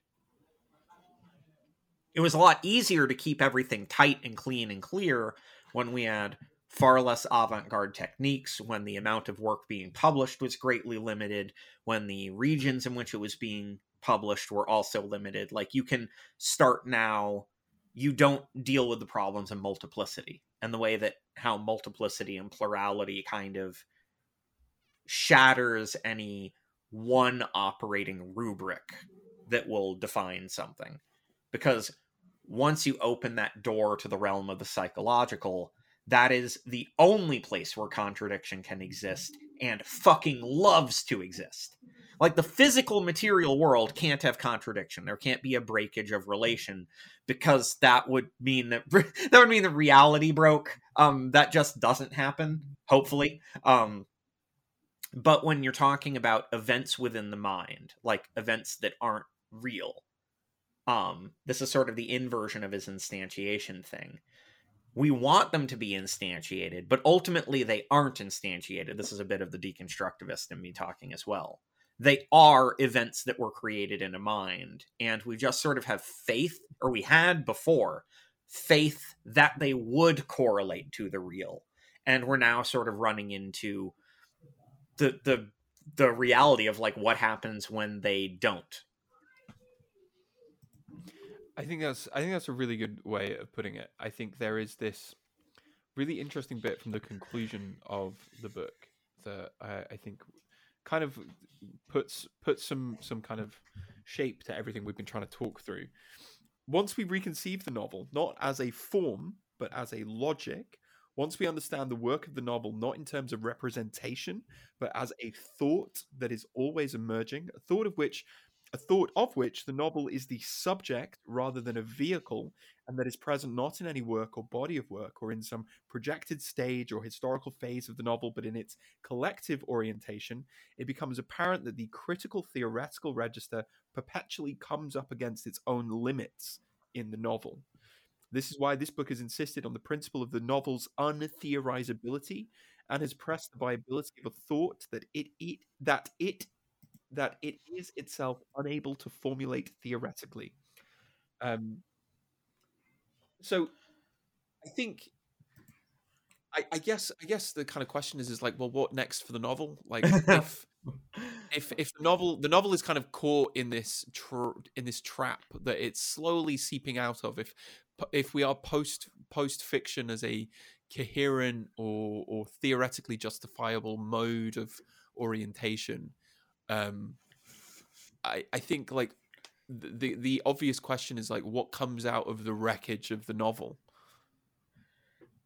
it was a lot easier to keep everything tight and clean and clear when we had far less avant-garde techniques when the amount of work being published was greatly limited when the regions in which it was being published were also limited like you can start now you don't deal with the problems of multiplicity and the way that how multiplicity and plurality kind of shatters any one operating rubric that will define something because once you open that door to the realm of the psychological, that is the only place where contradiction can exist and fucking loves to exist. Like the physical material world can't have contradiction. There can't be a breakage of relation because that would mean that that would mean the reality broke. Um that just doesn't happen, hopefully. Um but when you're talking about events within the mind, like events that aren't real, um this is sort of the inversion of his instantiation thing we want them to be instantiated but ultimately they aren't instantiated this is a bit of the deconstructivist in me talking as well they are events that were created in a mind and we just sort of have faith or we had before faith that they would correlate to the real and we're now sort of running into the the the reality of like what happens when they don't I think that's I think that's a really good way of putting it. I think there is this really interesting bit from the conclusion of the book that I, I think kind of puts puts some some kind of shape to everything we've been trying to talk through. Once we reconceive the novel, not as a form, but as a logic, once we understand the work of the novel not in terms of representation, but as a thought that is always emerging, a thought of which a thought of which the novel is the subject rather than a vehicle, and that is present not in any work or body of work or in some projected stage or historical phase of the novel, but in its collective orientation, it becomes apparent that the critical theoretical register perpetually comes up against its own limits in the novel. This is why this book has insisted on the principle of the novel's untheorizability and has pressed the viability of a thought that it, it that it that it is itself unable to formulate theoretically. Um, so, I think, I, I, guess, I guess the kind of question is, is like, well, what next for the novel? Like, if if if the novel the novel is kind of caught in this tra- in this trap that it's slowly seeping out of, if if we are post post fiction as a coherent or or theoretically justifiable mode of orientation um i i think like the the obvious question is like what comes out of the wreckage of the novel?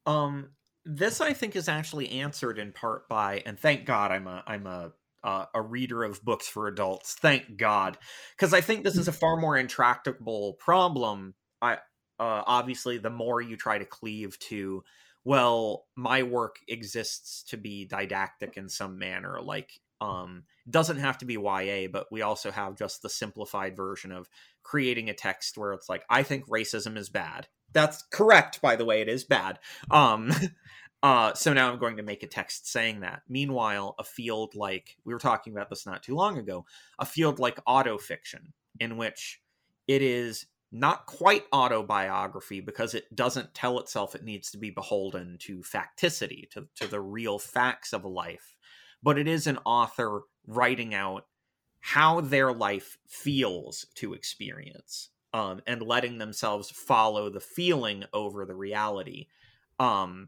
Um this i think is actually answered in part by and thank god i'm a i'm a uh, a reader of books for adults thank god because i think this is a far more intractable problem. I uh, obviously the more you try to cleave to well my work exists to be didactic in some manner like um doesn't have to be YA, but we also have just the simplified version of creating a text where it's like, I think racism is bad. That's correct, by the way, it is bad. Um Uh, so now I'm going to make a text saying that. Meanwhile, a field like we were talking about this not too long ago, a field like autofiction, in which it is not quite autobiography because it doesn't tell itself it needs to be beholden to facticity, to, to the real facts of a life, but it is an author writing out how their life feels to experience um, and letting themselves follow the feeling over the reality. Um,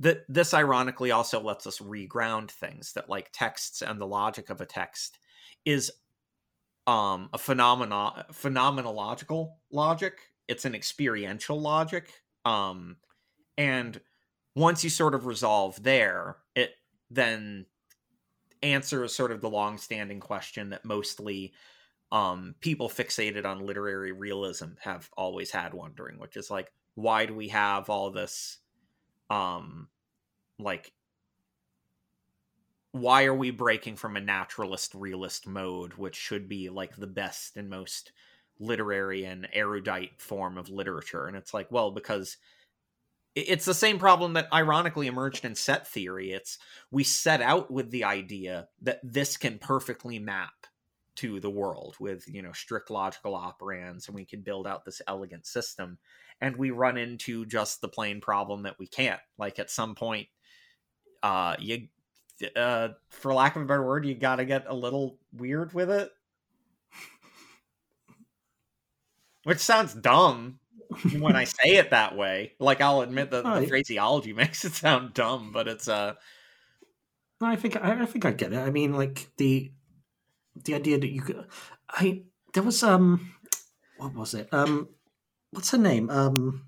that this ironically also lets us reground things that like texts and the logic of a text is um a phenomena phenomenological logic it's an experiential logic um and once you sort of resolve there then answers sort of the long-standing question that mostly um people fixated on literary realism have always had wondering which is like why do we have all this um like why are we breaking from a naturalist realist mode which should be like the best and most literary and erudite form of literature? And it's like well because it's the same problem that ironically emerged in set theory. It's we set out with the idea that this can perfectly map to the world with you know strict logical operands and we can build out this elegant system and we run into just the plain problem that we can't. Like at some point uh you uh for lack of a better word you got to get a little weird with it. Which sounds dumb when i say it that way like i'll admit that Oh, the phraseology makes it sound dumb but it's uh I think I, I think I get it. I mean, like the the idea that you could. I there was um, what was it? Um, what's her name? Um,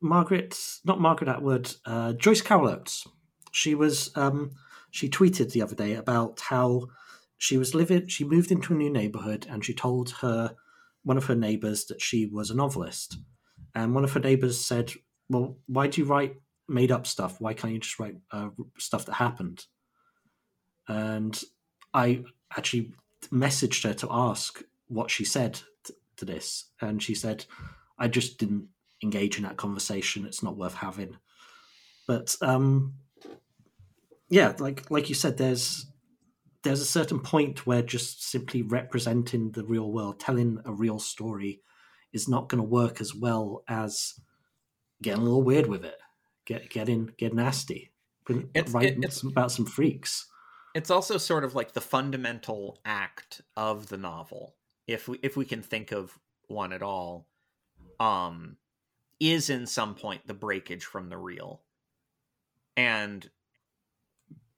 Margaret, not Margaret Atwood. Uh, Joyce Carol Oates. She was um, she tweeted the other day about how she was living. She moved into a new neighborhood, and she told her one of her neighbors that she was a novelist. And one of her neighbors said, "Well, why do you write made up stuff? Why can't you just write uh, stuff that happened?" And I actually messaged her to ask what she said to this, and she said, "I just didn't engage in that conversation. It's not worth having." But um, yeah, like like you said, there's there's a certain point where just simply representing the real world, telling a real story, is not going to work as well as getting a little weird with it, get getting get nasty, It's- writing it's- about some freaks. it's also sort of like the fundamental act of the novel if we if we can think of one at all um is in some point the breakage from the real and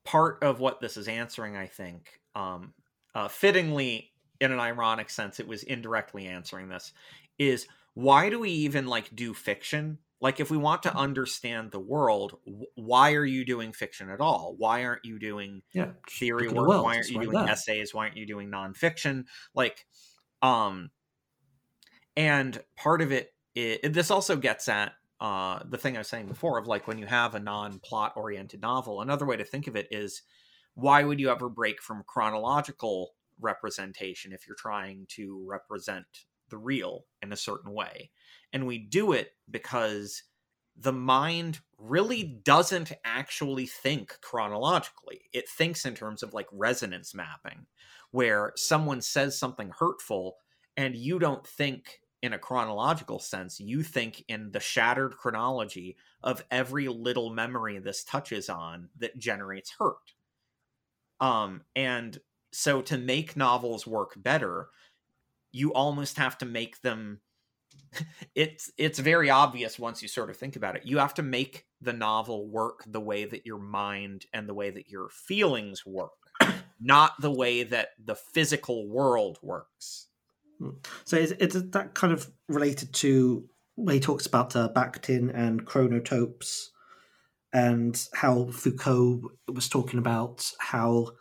part of what this is answering i think um uh, fittingly in an ironic sense it was indirectly answering this is why do we even like do fiction? Like if we want to understand the world why are you doing fiction at all? Why aren't you doing Yeah, theory work? Why aren't you doing there. essays? Why aren't you doing nonfiction? Like um and part of it, this also gets at uh the thing i was saying before of like when you have a non-plot oriented novel another way to think of it is why would you ever break from chronological representation if you're trying to represent the real in a certain way and we do it because the mind really doesn't actually think chronologically. It thinks in terms of like resonance mapping, where someone says something hurtful and you don't think in a chronological sense. You think in the shattered chronology of every little memory this touches on that generates hurt. Um, and so to make novels work better, you almost have to make them it's it's very obvious once you sort of think about it. You have to make the novel work the way that your mind and the way that your feelings work, not the way that the physical world works. So is, is that kind of related to where he talks about uh, Bakhtin and chronotopes and how Foucault was talking about how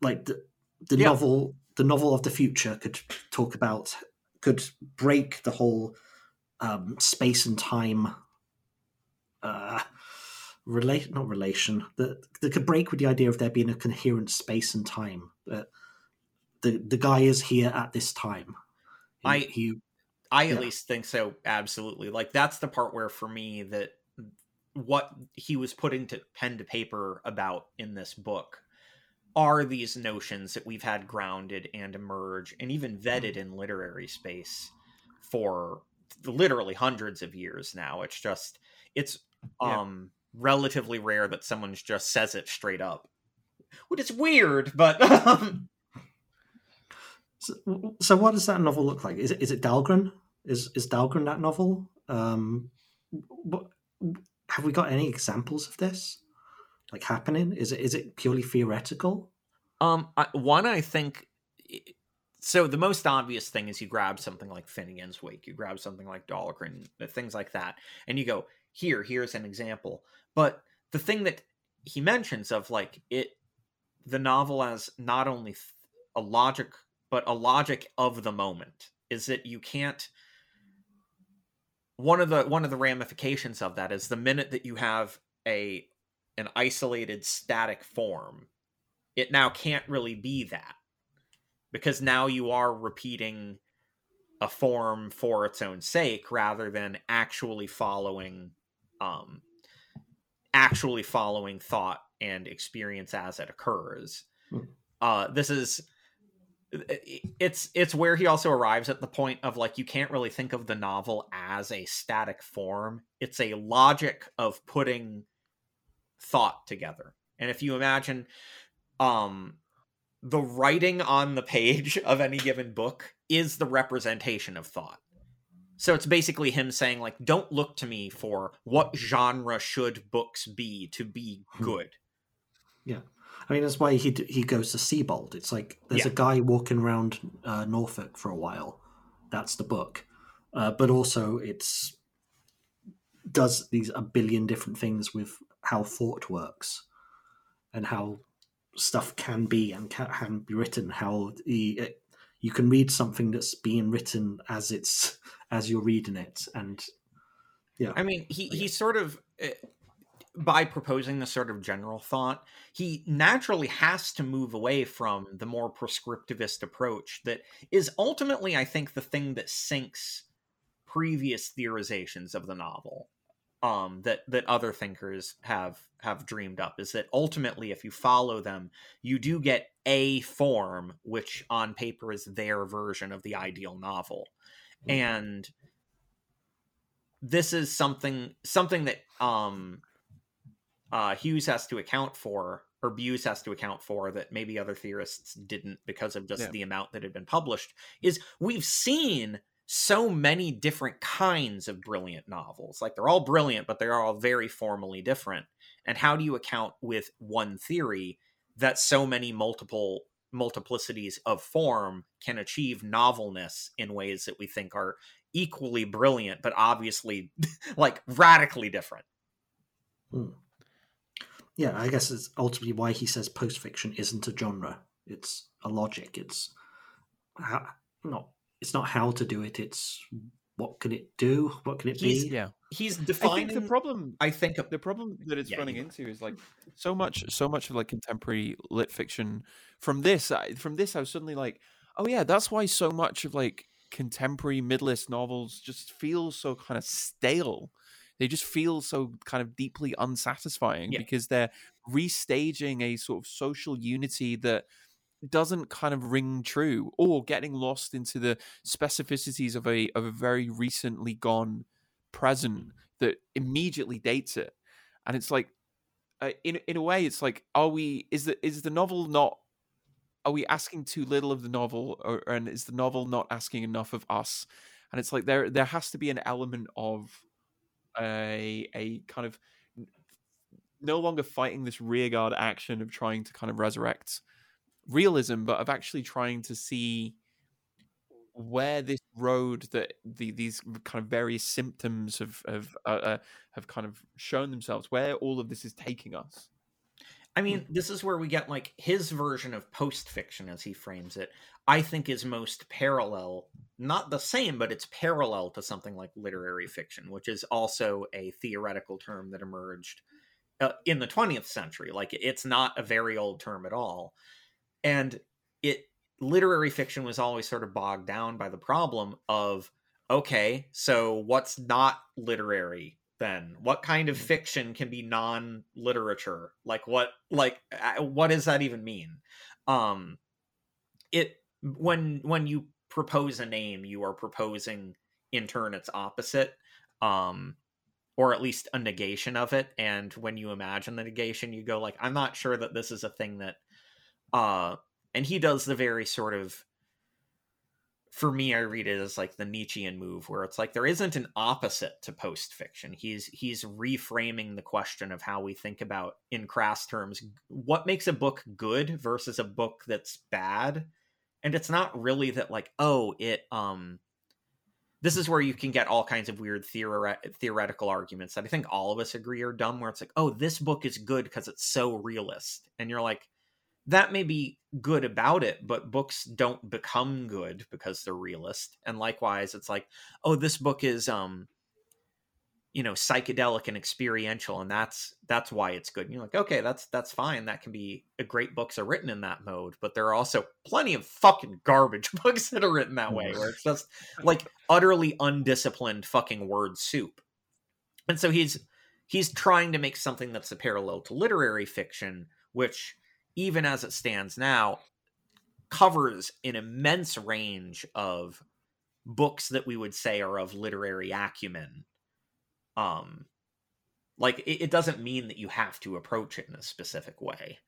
like the, the Yeah. novel the novel of the future could talk about could break the whole um, space and time uh relate not relation that that could break with the idea of there being a coherent space and time that the the guy is here at this time he, I- he I at Yeah. least think so. Absolutely. Like that's the part where, for me, that what he was putting to pen to paper about in this book are these notions that we've had grounded and emerge and even vetted in literary space for literally hundreds of years now it's just it's Yeah. um relatively rare that someone just says it straight up which is weird but um, So, so what does that novel look like? Is it is it Dhalgren? Is is Dhalgren that novel? Um, what have we got any examples of this like happening? Is it is it purely theoretical? Um, I, one I think. So the most obvious thing is you grab something like Finnegans Wake, you grab something like Dhalgren, things like that, and you go here. Here's an example. But the thing that he mentions of like it, the novel as not only a logic, but a logic of the moment is that you can't. One of the one of the ramifications of that is the minute that you have a an isolated static form it now can't really be that because now you are repeating a form for its own sake rather than actually following um actually following thought and experience as it occurs Hmm. uh this is it's it's where he also arrives at the point of like you can't really think of the novel as a static form. It's a logic of putting thought together. And if you imagine um the writing on the page of any given book is the representation of thought. So it's basically him saying like don't look to me for what genre should books be to be good. Good I mean, that's why he he goes to Sebald. It's like there's Yeah. a guy walking around uh, Norfolk for a while. That's the book, uh, but also it's does these a billion different things with how thought works and how stuff can be and can, can be written. How the it, you can read something that's being written as it's as you're reading it, and yeah. I mean, he he sort of uh, by proposing this sort of general thought, he naturally has to move away from the more prescriptivist approach that is ultimately, I think, the thing that sinks previous theorizations of the novel. Um, that that other thinkers have have dreamed up is that ultimately, if you follow them, you do get a form which on paper is their version of the ideal novel, and this is something something that um uh Hughes has to account for or Bewes has to account for that maybe other theorists didn't because of just Yeah. the amount that had been published is we've seen so many different kinds of brilliant novels. Like they're all brilliant but they're all very formally different. And how do you account with one theory that so many multiple multiplicities of form can achieve novelness in ways that we think are equally brilliant but obviously like radically different yeah, I guess it's ultimately why he says post fiction isn't a genre. It's a logic. It's how, not. It's not how to do it. It's what can it do? What can it He's- be? Yeah, he's defining. I think the problem I think the problem that it's Yeah, running you- into is like so much so much of like contemporary lit fiction from this I, from this i was suddenly like oh yeah that's why so much of like contemporary midlist novels just feel so kind of stale they just feel so kind of deeply unsatisfying Yeah. because they're restaging a sort of social unity that doesn't kind of ring true or getting lost into the specificities of a of a very recently gone present that immediately dates it and it's like uh, in in a way it's like are we is the is the novel not are we asking too little of the novel or and is the novel not asking enough of us and it's like there there has to be an element of a a kind of no longer fighting this rearguard action of trying to kind of resurrect realism but of actually trying to see where this road that the these kind of various symptoms of of uh, uh, have kind of shown themselves where all of this is taking us I mean, this is where we get like his version of post fiction, as he frames it. I think is most parallel, not the same, but it's parallel to something like literary fiction, which is also a theoretical term that emerged uh, in the 20th century. Like, it's not a very old term at all, and it literary fiction was always sort of bogged down by the problem of okay, so what's not literary then? What kind of fiction can be non-literature? Like what like what does that even mean? Um it when when you propose a name you are proposing in turn its opposite um or at least a negation of it. And when you imagine the negation you go like i'm not sure that this is a thing that uh and he does the very sort of for me, I read it as like the Nietzschean move, where it's like there isn't an opposite to post fiction. He's he's reframing the question of how we think about, in crass terms, what makes a book good versus a book that's bad. And it's not really that like, oh, it um this is where you can get all kinds of weird theore- theoretical arguments that I think all of us agree are dumb, where it's like, oh, this book is good because it's so realist. And you're like, that may be good about it, but books don't become good because they're realist. And likewise, it's like, oh, this book is um you know psychedelic and experiential and that's that's why it's good. And you're like okay that's that's fine. That can be a great books are written in that mode but there are also plenty of fucking garbage books that are written that way where it's just like utterly undisciplined fucking word soup. And so he's he's trying to make something that's a parallel to literary fiction which even as it stands now, covers an immense range of books that we would say are of literary acumen. Um, like it, it doesn't mean that you have to approach it in a specific way.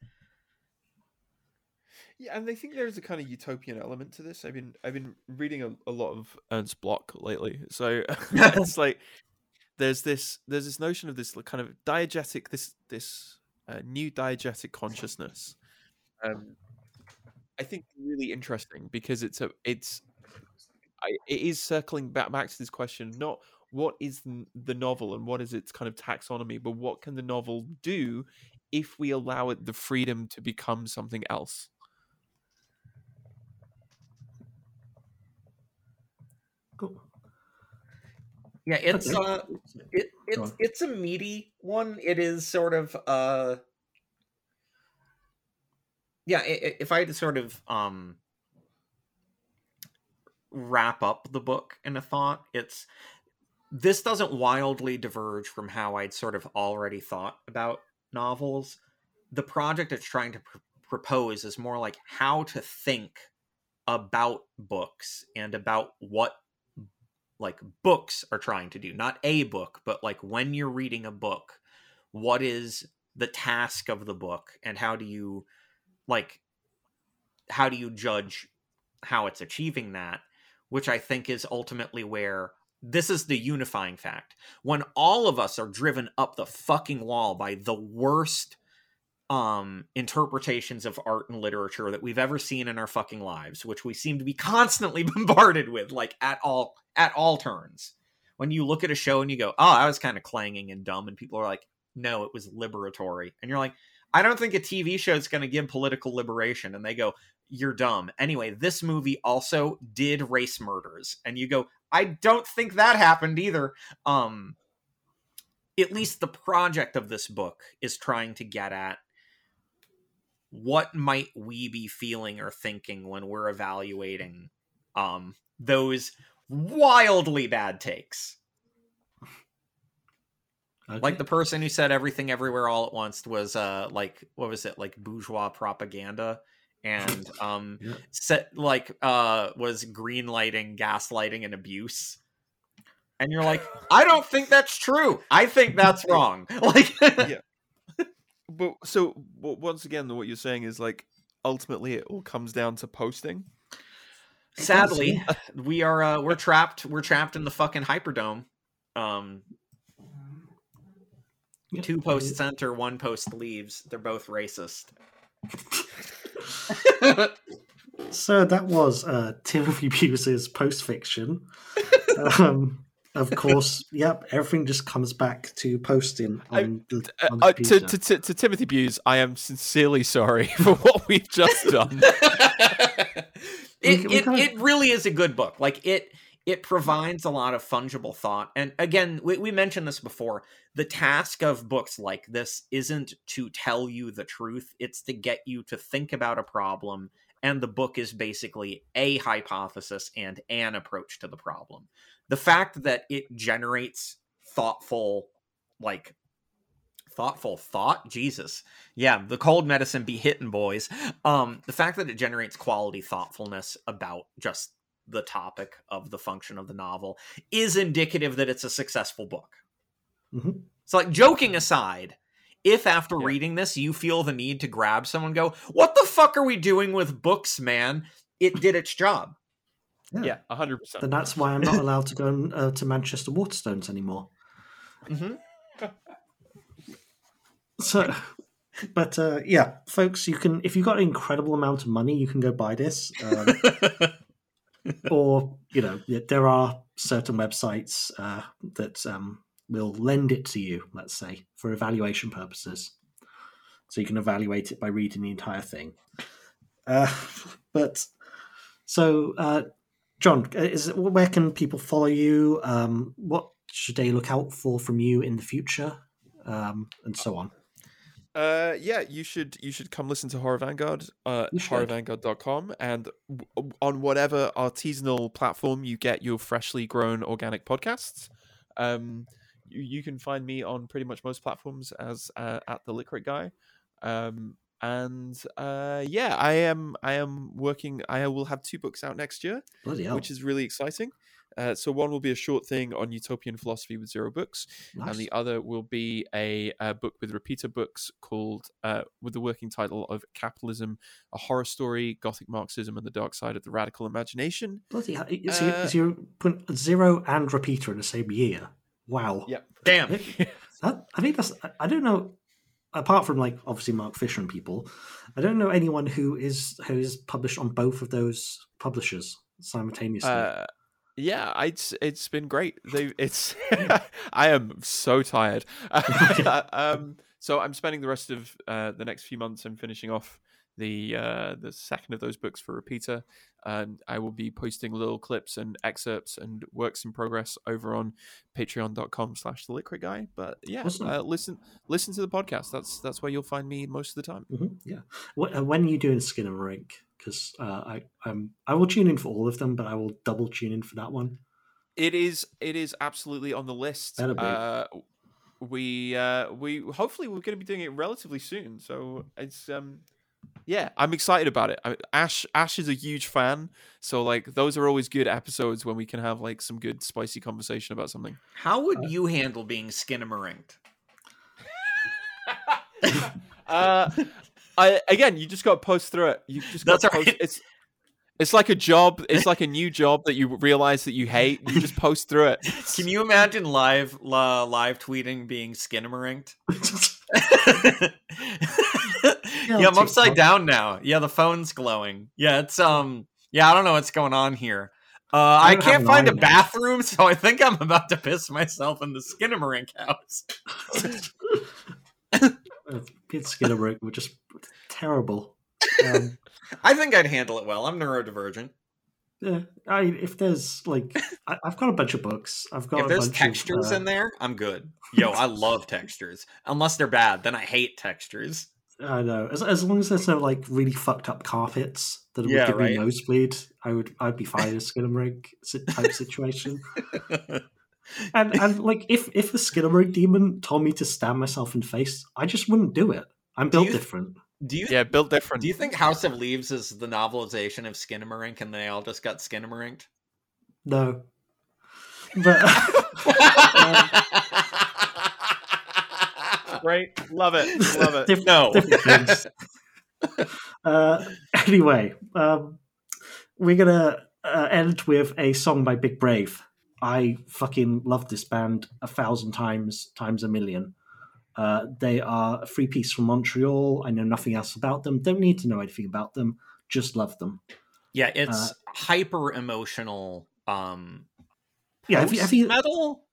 Yeah, and I think there's a kind of utopian element to this. I've been I've been reading a, a lot of Ernst Bloch lately, so it's like there's this there's this notion of this kind of diegetic this this new diegetic consciousness. Um, I think really interesting because it's a it's I, it is circling back back to this question not what is the novel and what is its kind of taxonomy but what can the novel do if we allow it the freedom to become something else Cool. Yeah, it's Okay. uh it, it's it's a meaty one. It is sort of uh yeah, i- i- if I had to sort of um wrap up the book in a thought, it's this doesn't wildly diverge from how I'd sort of already thought about novels. The project it's trying to pr- propose is more like how to think about books and about what like books are trying to do not a book but like when you're reading a book what is the task of the book and how do you like how do you judge how it's achieving that which i think is ultimately where this is the unifying fact. When all of us are driven up the fucking wall by the worst um interpretations of art and literature that we've ever seen in our fucking lives which we seem to be constantly bombarded with like at all at all turns. When you look at a show and you go oh i was kind of clanging and dumb and people are like no it was liberatory and you're like i don't think a tv show is going to give political liberation and they go you're dumb. Anyway this movie also did race murders and you go i don't think that happened either. Um at least the project of this book is trying to get at what might we be feeling or thinking when we're evaluating um those wildly bad takes Okay. like the person who said everything everywhere all at once was uh like what was it like bourgeois propaganda and um Yeah. set like uh was green lighting gaslighting and abuse and you're like i don't think that's true i think that's wrong like Yeah. But so w- once again what you're saying is like ultimately it all comes down to posting sadly we are uh we're trapped we're trapped in the fucking hyperdome um Yep. two posts enter one post leaves they're both racist So that was uh, Timothy Bewes's post fiction. um, of course, yep, everything just comes back to posting I- on the, uh, on the uh, to, to, to, to timothy bewes i am sincerely sorry for what we've just done. It, We- we it, kinda- it really is a good book. Like it it provides a lot of fungible thought. And again we, we mentioned this before the task of books like this isn't to tell you the truth. It's to get you to think about a problem and the book is basically a hypothesis and an approach to the problem the fact that it generates thoughtful like thoughtful thought? Jesus. Yeah the cold medicine be hitting boys. Um the fact that it generates quality thoughtfulness about just the topic of the function of the novel is indicative that it's a successful book. Mhm. so like joking aside if after Yeah. reading this you feel the need to grab someone go what the fuck are we doing with books man? It did its job Yeah, hundred percent. Then that's why I'm not allowed to go uh, to Manchester Waterstones anymore. mm-hmm. So, but uh, yeah, folks, you can if you've got an incredible amount of money, you can go buy this. Um, or you know, there are certain websites uh, that um, will lend it to you. Let's say for evaluation purposes, so you can evaluate it by reading the entire thing. Uh, but so, uh, John, is where can people follow you? Um, what should they look out for from you in the future, um, and so on? Uh, yeah, you should you should come listen to Horror Vanguard, uh, horrorvanguard.com, and w- on whatever artisanal platform you get your freshly grown organic podcasts. Um, you, you can find me on pretty much most platforms as uh, at the Licorice Guy. Um, and uh, yeah, I am I am working. I will have two books out next year Bloody hell! which is really exciting. Uh, so one will be a short thing on utopian philosophy with zero books, nice. and the other will be a, a book with repeater books called uh, with the working title of Capitalism: A Horror Story, Gothic Marxism, and the Dark Side of the Radical Imagination. Bloody hell! Is, you, Uh, is you put zero and repeater in the same year? Wow. Yep. damn That, I think that's. I- I don't know. Apart from like obviously Mark Fisher and people, I don't know anyone who is who is published on both of those publishers simultaneously. Uh, yeah, it's it's been great. They it's I am so tired. um, so I'm spending the rest of uh, the next few months. I'm finishing off the uh, the second of those books for repeater, and I will be posting little clips and excerpts and works in progress over on Patreon.com/slash The Licorice Guy. But yeah, Awesome. uh, listen listen to the podcast. That's that's where you'll find me most of the time. Mhm, yeah. Wh- uh, When are you doing Skinamarink? Because uh, I um, I will tune in for all of them, but I will double tune in for that one. It is. It is absolutely on the list. Uh, we uh, we hopefully we're going to be doing it relatively soon. So it's um, yeah, I'm excited about it. I, Ash Ash is a huge fan. So like those are always good episodes when we can have like some good spicy conversation about something. how would you handle being Skinamarink uh, I again, you just got to post through it. You just got to post. right. It's it's like a job. It's like a new job that you realize that you hate. You just post through it. Can you imagine live la, live tweeting being skinamarinked? yeah, I'm upside down now. Yeah, the phone's glowing. Yeah, it's um yeah, I don't know what's going on here. Uh, I, don't can't find a mine. bathroom, so I think I'm about to piss myself in the Skinamarink house. Pete Skinamarink were just terrible. Um, I think I'd handle it well. I'm neurodivergent. yeah, I if there's like I, I've got a bunch of books. I've got If a there's bunch textures of, uh, in there, I'm good. Yo, I love textures. Unless they're bad, then I hate textures. I know. As, as long as there's no like really fucked up carpets that would Yeah, give right. me nosebleed, I would I'd be fine in a Skinamarink type situation. And and like if if the Skinamarink demon told me to stab myself in the face, I just wouldn't do it. I'm Do built you- different. Do you Yeah, built different. do you think House of Leaves is the novelization of Skinamarink and they all just got Skinamarinked? No. But um, Great, love it, love it. Diff- no. uh, anyway, um, we're gonna uh, end with a song by Big Brave. I fucking love this band a thousand times, times a million. Uh, they are a free piece from Montreal. I know nothing else about them. Don't need to know anything about them. Just love them. Yeah, it's Uh, hyper emotional. Um, Yeah, have you, have you metal?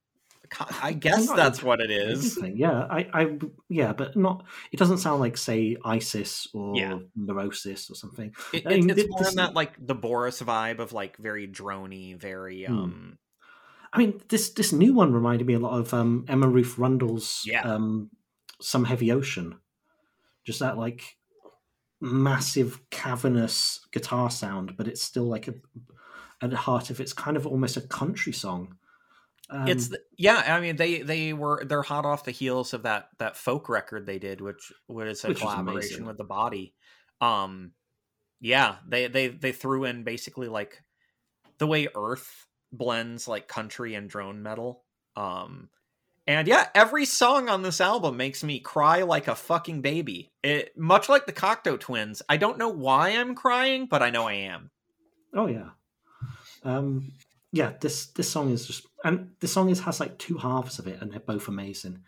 I guess not- that's what it is. Yeah, I, I, yeah, but not. It doesn't sound like, say, ISIS or Yeah. Neurosis or something. It, I mean, it's thi- more this- that like the Boris vibe of like very drony, very Hmm. um. I mean, this this new one reminded me a lot of um, Emma Ruth Rundle's Yeah. um, "Some Heavy Ocean." Just that like massive cavernous guitar sound, but it's still like a at the heart of it's kind of almost a country song. Um, it's the, yeah. I mean, they they were they're hot off the heels of that that folk record they did, which was a Which collaboration with the Body. Um, yeah, they they they threw in basically like the way Earth blends like country and drone metal. Um, and yeah, every song on this album makes me cry like a fucking baby. It much like the Cocteau Twins. I don't know why I'm crying, but I know I am. Oh yeah, um, yeah. This this song is just, and the song is has like two halves of it, and they're both amazing.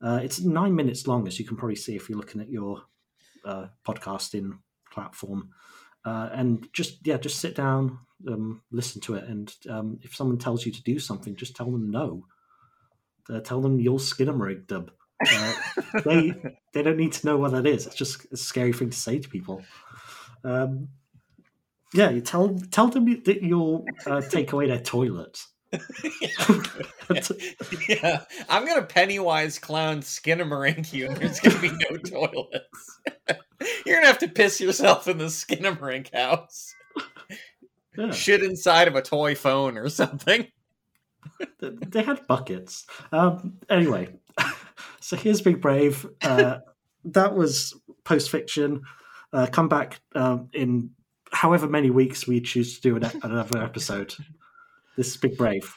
Uh, it's nine minutes long, as you can probably see if you're looking at your uh, podcasting platform. Uh, and just yeah, just sit down, um, listen to it, and um, if someone tells you to do something, just tell them no. Uh, tell them you'll skin 'em rig dub. Uh, they they don't need to know what that is. It's just a scary thing to say to people. Um, yeah, you tell tell them that you'll uh, take away their toilets. yeah, I'm gonna Pennywise clown Skinamarink you, and there's gonna be no toilets. You're gonna have to piss yourself in the Skinamarink house. Yeah, Shit inside of a toy phone or something. they had buckets. Um, anyway, so here's Big Brave. Uh, that was post fiction. Uh, come back um, in however many weeks we choose to do an, another episode. This is Big Brave.